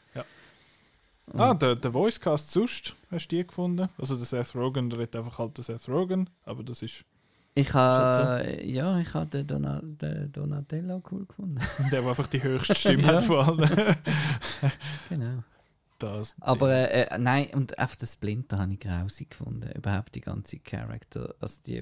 Und- Ah, der, der Voicecast sonst, hast du die gefunden? Also der Seth Rogen, der redet einfach halt der Seth Rogen, aber das ist Ich habe, ja, ich habe den, Donal den Donatello cool gefunden. der, der einfach die höchste Stimme Ja. hat von allen. genau. das, Aber äh, äh, nein, und einfach den Splinter habe ich grausig gefunden. Überhaupt die ganze Charakter. Also die,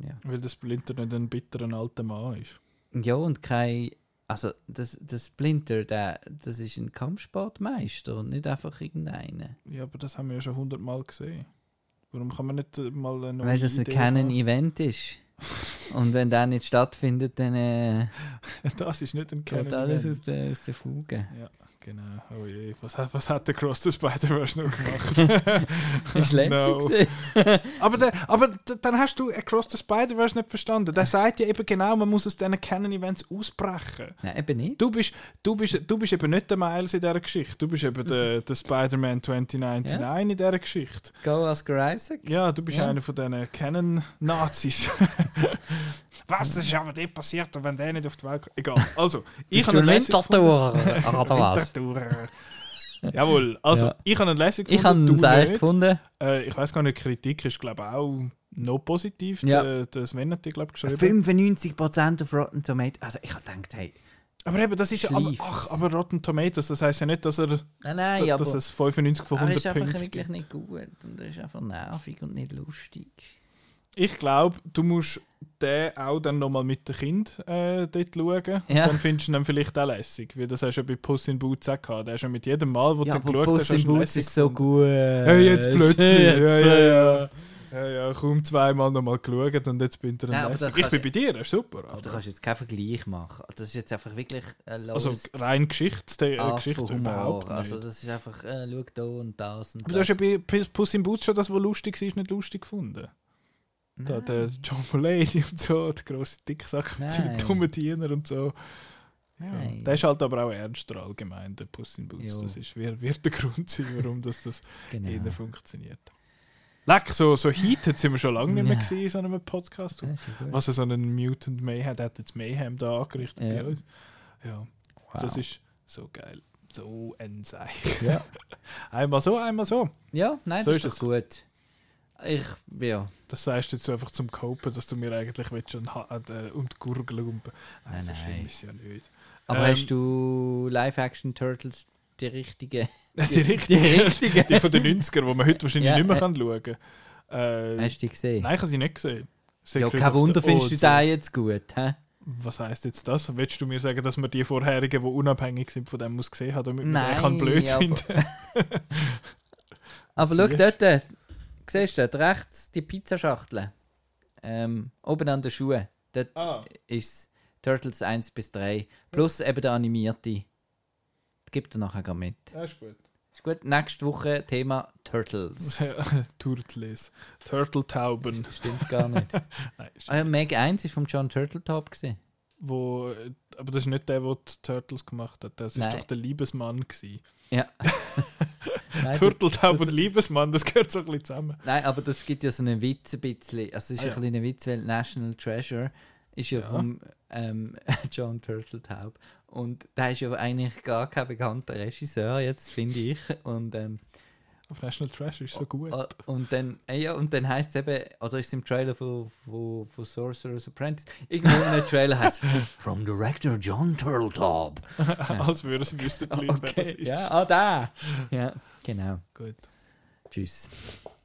ja. weil der Splinter nicht ein bitterer alter Mann ist. ja, und kein. Also, das, der Splinter, der, das ist ein Kampfsportmeister und nicht einfach irgendeiner. Ja, aber das haben wir ja schon hundertmal gesehen. Warum kann man nicht äh, mal eine Weil das ein Idee Canon-Event ist. und wenn der nicht stattfindet, dann äh? Das ist nicht ein Canon. alles Event. aus der, aus der Fuge. Ja, genau. Oh je, was, hat- was hat der Cross the Spider-Verse noch gemacht? Ist No. aber, der, aber dann hast du Across the Spider-Verse nicht verstanden. Der sagt ja eben genau, man muss aus diesen Canon-Events ausbrechen. Nein, eben nicht. Du bist, du, bist, du bist eben nicht der Miles in dieser Geschichte. Du bist eben der, der Spider-Man 2099 Ja. in dieser Geschichte. Go Oscar Isaac. Ja, du bist Ja. einer von diesen Canon-Nazis. Was ist aber dir passiert, wenn der nicht auf die Welt kommt? Egal. Also, ich habe einen gefunden. was? Winterthur. Jawohl, also Ja. ich habe einen lässig Ich habe nicht. gefunden. Äh, ich weiß gar nicht, Kritik ist glaube ich auch noch positiv. Ja. Der, der Sven hat die glaube ich geschrieben. 95% auf Rotten Tomatoes. Also ich habe gedacht, hey, Aber eben, das ist ja, aber, ach, aber Rotten Tomatoes, das heisst ja nicht, dass er nein, nein, da- aber dass es 95 von er 100 ist einfach Punkten wirklich gibt. nicht gut und er ist einfach nervig und nicht lustig. Ich glaube, du musst den auch dann nochmal mit dem Kind äh, dort schauen. Ja. Dann findest du ihn dann vielleicht auch lässig. Weil das hast du ja bei Puss in Boots auch gehabt. Der ist ja mit jedem Mal, wo Ja, du geschaut hast, Puss hast in du Boots ist so gut. Hey, jetzt plötzlich. Jetzt ja, ja, ja. Ja, ja, kaum zweimal nochmal geschaut und jetzt bin ich Nein, aber lässig. das Ich bin bei dir, das ist super. Aber du Aber, kannst jetzt keinen Vergleich machen. Das ist jetzt einfach wirklich ein also rein Geschichte, äh, Art Geschichte überhaupt nicht. Also das ist einfach, äh, schau da und das und aber du hast das. ja bei Puss in Boots schon das, was lustig war, nicht lustig gefunden. Da, der John Mulaney und so, der grosse Dicksack mit seinem Nein. dummen Diener und so. Ja. Der ist halt aber auch ernster allgemein, der Puss in Boots. Jo. Das ist, wird, wird der Grund sein, warum das, das genau. eher funktioniert. Leck, so, so heated sind wir schon lange nicht mehr Ja. in so einem Podcast. Das. Was er so einen Mutant Mayhem, der hat jetzt Mayhem da angerichtet Ja. bei uns. Ja, das Wow. ist so geil. So ein Seich. Ja. Einmal so, einmal so. ja, nein, So das ist, ist gut. Ich, ja, Das sagst du jetzt so einfach zum Copen, dass du mir eigentlich willst, schon ha- äh, um die Gurgel lumpen. Nein, Nein, so schlimm ist es ja nicht. aber Ähm, hast du Live-Action Turtles die richtige? Die richtigen, Die richtigen. die von den 90er, die man heute wahrscheinlich Ja, nicht mehr äh. kann schauen kann. Äh, Hast du die gesehen? nein, ich habe sie nicht gesehen. ja, Secret kein of the Wunder findest du den jetzt gut, hä? Was heisst jetzt das? Willst du mir sagen, dass man die vorherigen, die unabhängig sind von dem, muss gesehen haben, damit man Nein, den kann blöd aber- finden? Aber schau dort, siehst du dort rechts die Pizzaschachtel? Ähm, oben an den Schuhen. Dort Ah. ist Turtles 1 bis 3. Plus eben der animierte. Gib dir nachher grad mit. Ja, ist gut. Ist gut, nächste Woche Thema Turtles. Turtles. Turteltauben. Stimmt gar nicht. Nein, ah, ja, Meg 1 ist vom John Turtletop gesehen. wo, äh, aber das ist nicht der, der die Turtles gemacht hat. Das Nein. ist doch der Liebesmann. Gewesen. Ja. Nein, Turteltaub und Liebesmann, das gehört so ein bisschen zusammen. Nein, aber das gibt ja so einen Witz ein bisschen. Also es ist Ah, ein ja. bisschen ein Witz, weil National Treasure ist ja, Ja. vom ähm, John Turteltaub. Und der ist ja eigentlich gar kein bekannter Regisseur, jetzt finde ich. Und, ähm, National Trash ist so gut. äh, und dann, äh, ja, und dann heißt es eben, oder ist es im Trailer von, von, von Sorcerer's Apprentice, irgendwo in einem Trailer heißt es From director John Turtletop. Als würden sie wüssten, die Leute, wer das okay, ist. ja, ah, da. Ja, genau. Gut. Tschüss.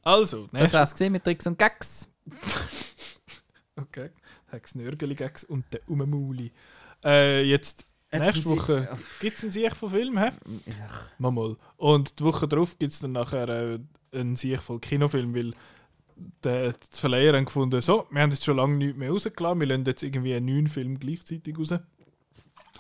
Also, Das war's gesehen mit Tricks und Gags. Okay. Hex Nörgeli-Gags und der Umemuli. Äh, Jetzt nächste Woche gibt es einen Sieg von Film, hä? Mal mal. Und die Woche drauf gibt es dann nachher äh, einen Sieg von Kinofilm, weil der, die Verleiher haben gefunden, so, wir haben jetzt schon lange nichts mehr rausgelassen, wir lassen jetzt irgendwie einen neuen Film gleichzeitig raus.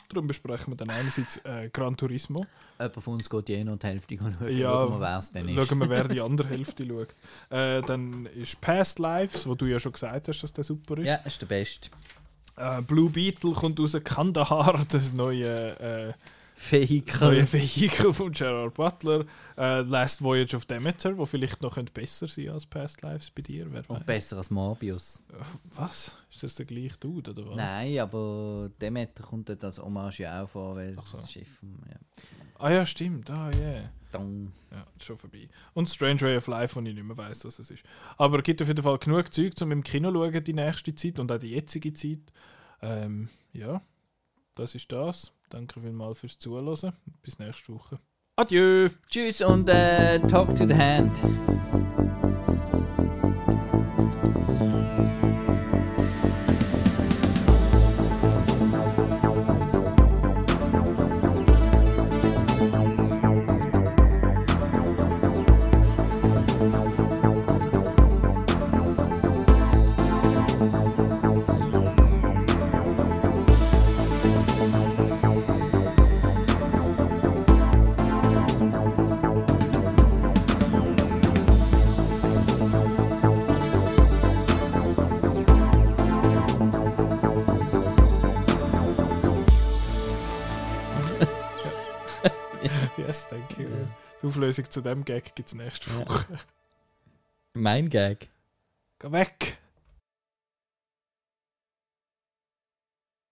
Darum besprechen wir dann einerseits äh, Gran Turismo. Jemand von uns geht je noch die Hälfte schauen. Ja, Schauen wir, wer es denn ist. Schauen wir, wer die andere Hälfte schaut. Äh, dann ist Past Lives, wo du ja schon gesagt hast, dass der super ist. Ja, ist der Beste. Äh, Blue Beetle kommt raus, Kandahar, das neue, äh, Vehikel. neue Vehikel von Gerard Butler. Äh, Last Voyage of Demeter, wo vielleicht noch besser sein als Past Lives bei dir. Wer Und weiß. besser als Morbius. Was? Ist das der gleiche Dude, oder was? Nein, aber Demeter kommt dort als Hommage ja auch vor, weil so. das Schiff ja. Ah ja, stimmt. Ah, yeah. Dong. Ja, ist schon vorbei. Und Strange Way of Life, wo ich nicht mehr weiss, was es ist. Aber es gibt auf jeden Fall genug Zeug, um im Kino zu schauen, die nächste Zeit und auch die jetzige Zeit. Ähm, ja, das ist das. Danke vielmals fürs Zuhören. Bis nächste Woche. Adieu! Tschüss und äh, talk to the hand. Auflösung zu dem Gag gibt es nächste Ja. Woche. Mein Gag. Geh weg!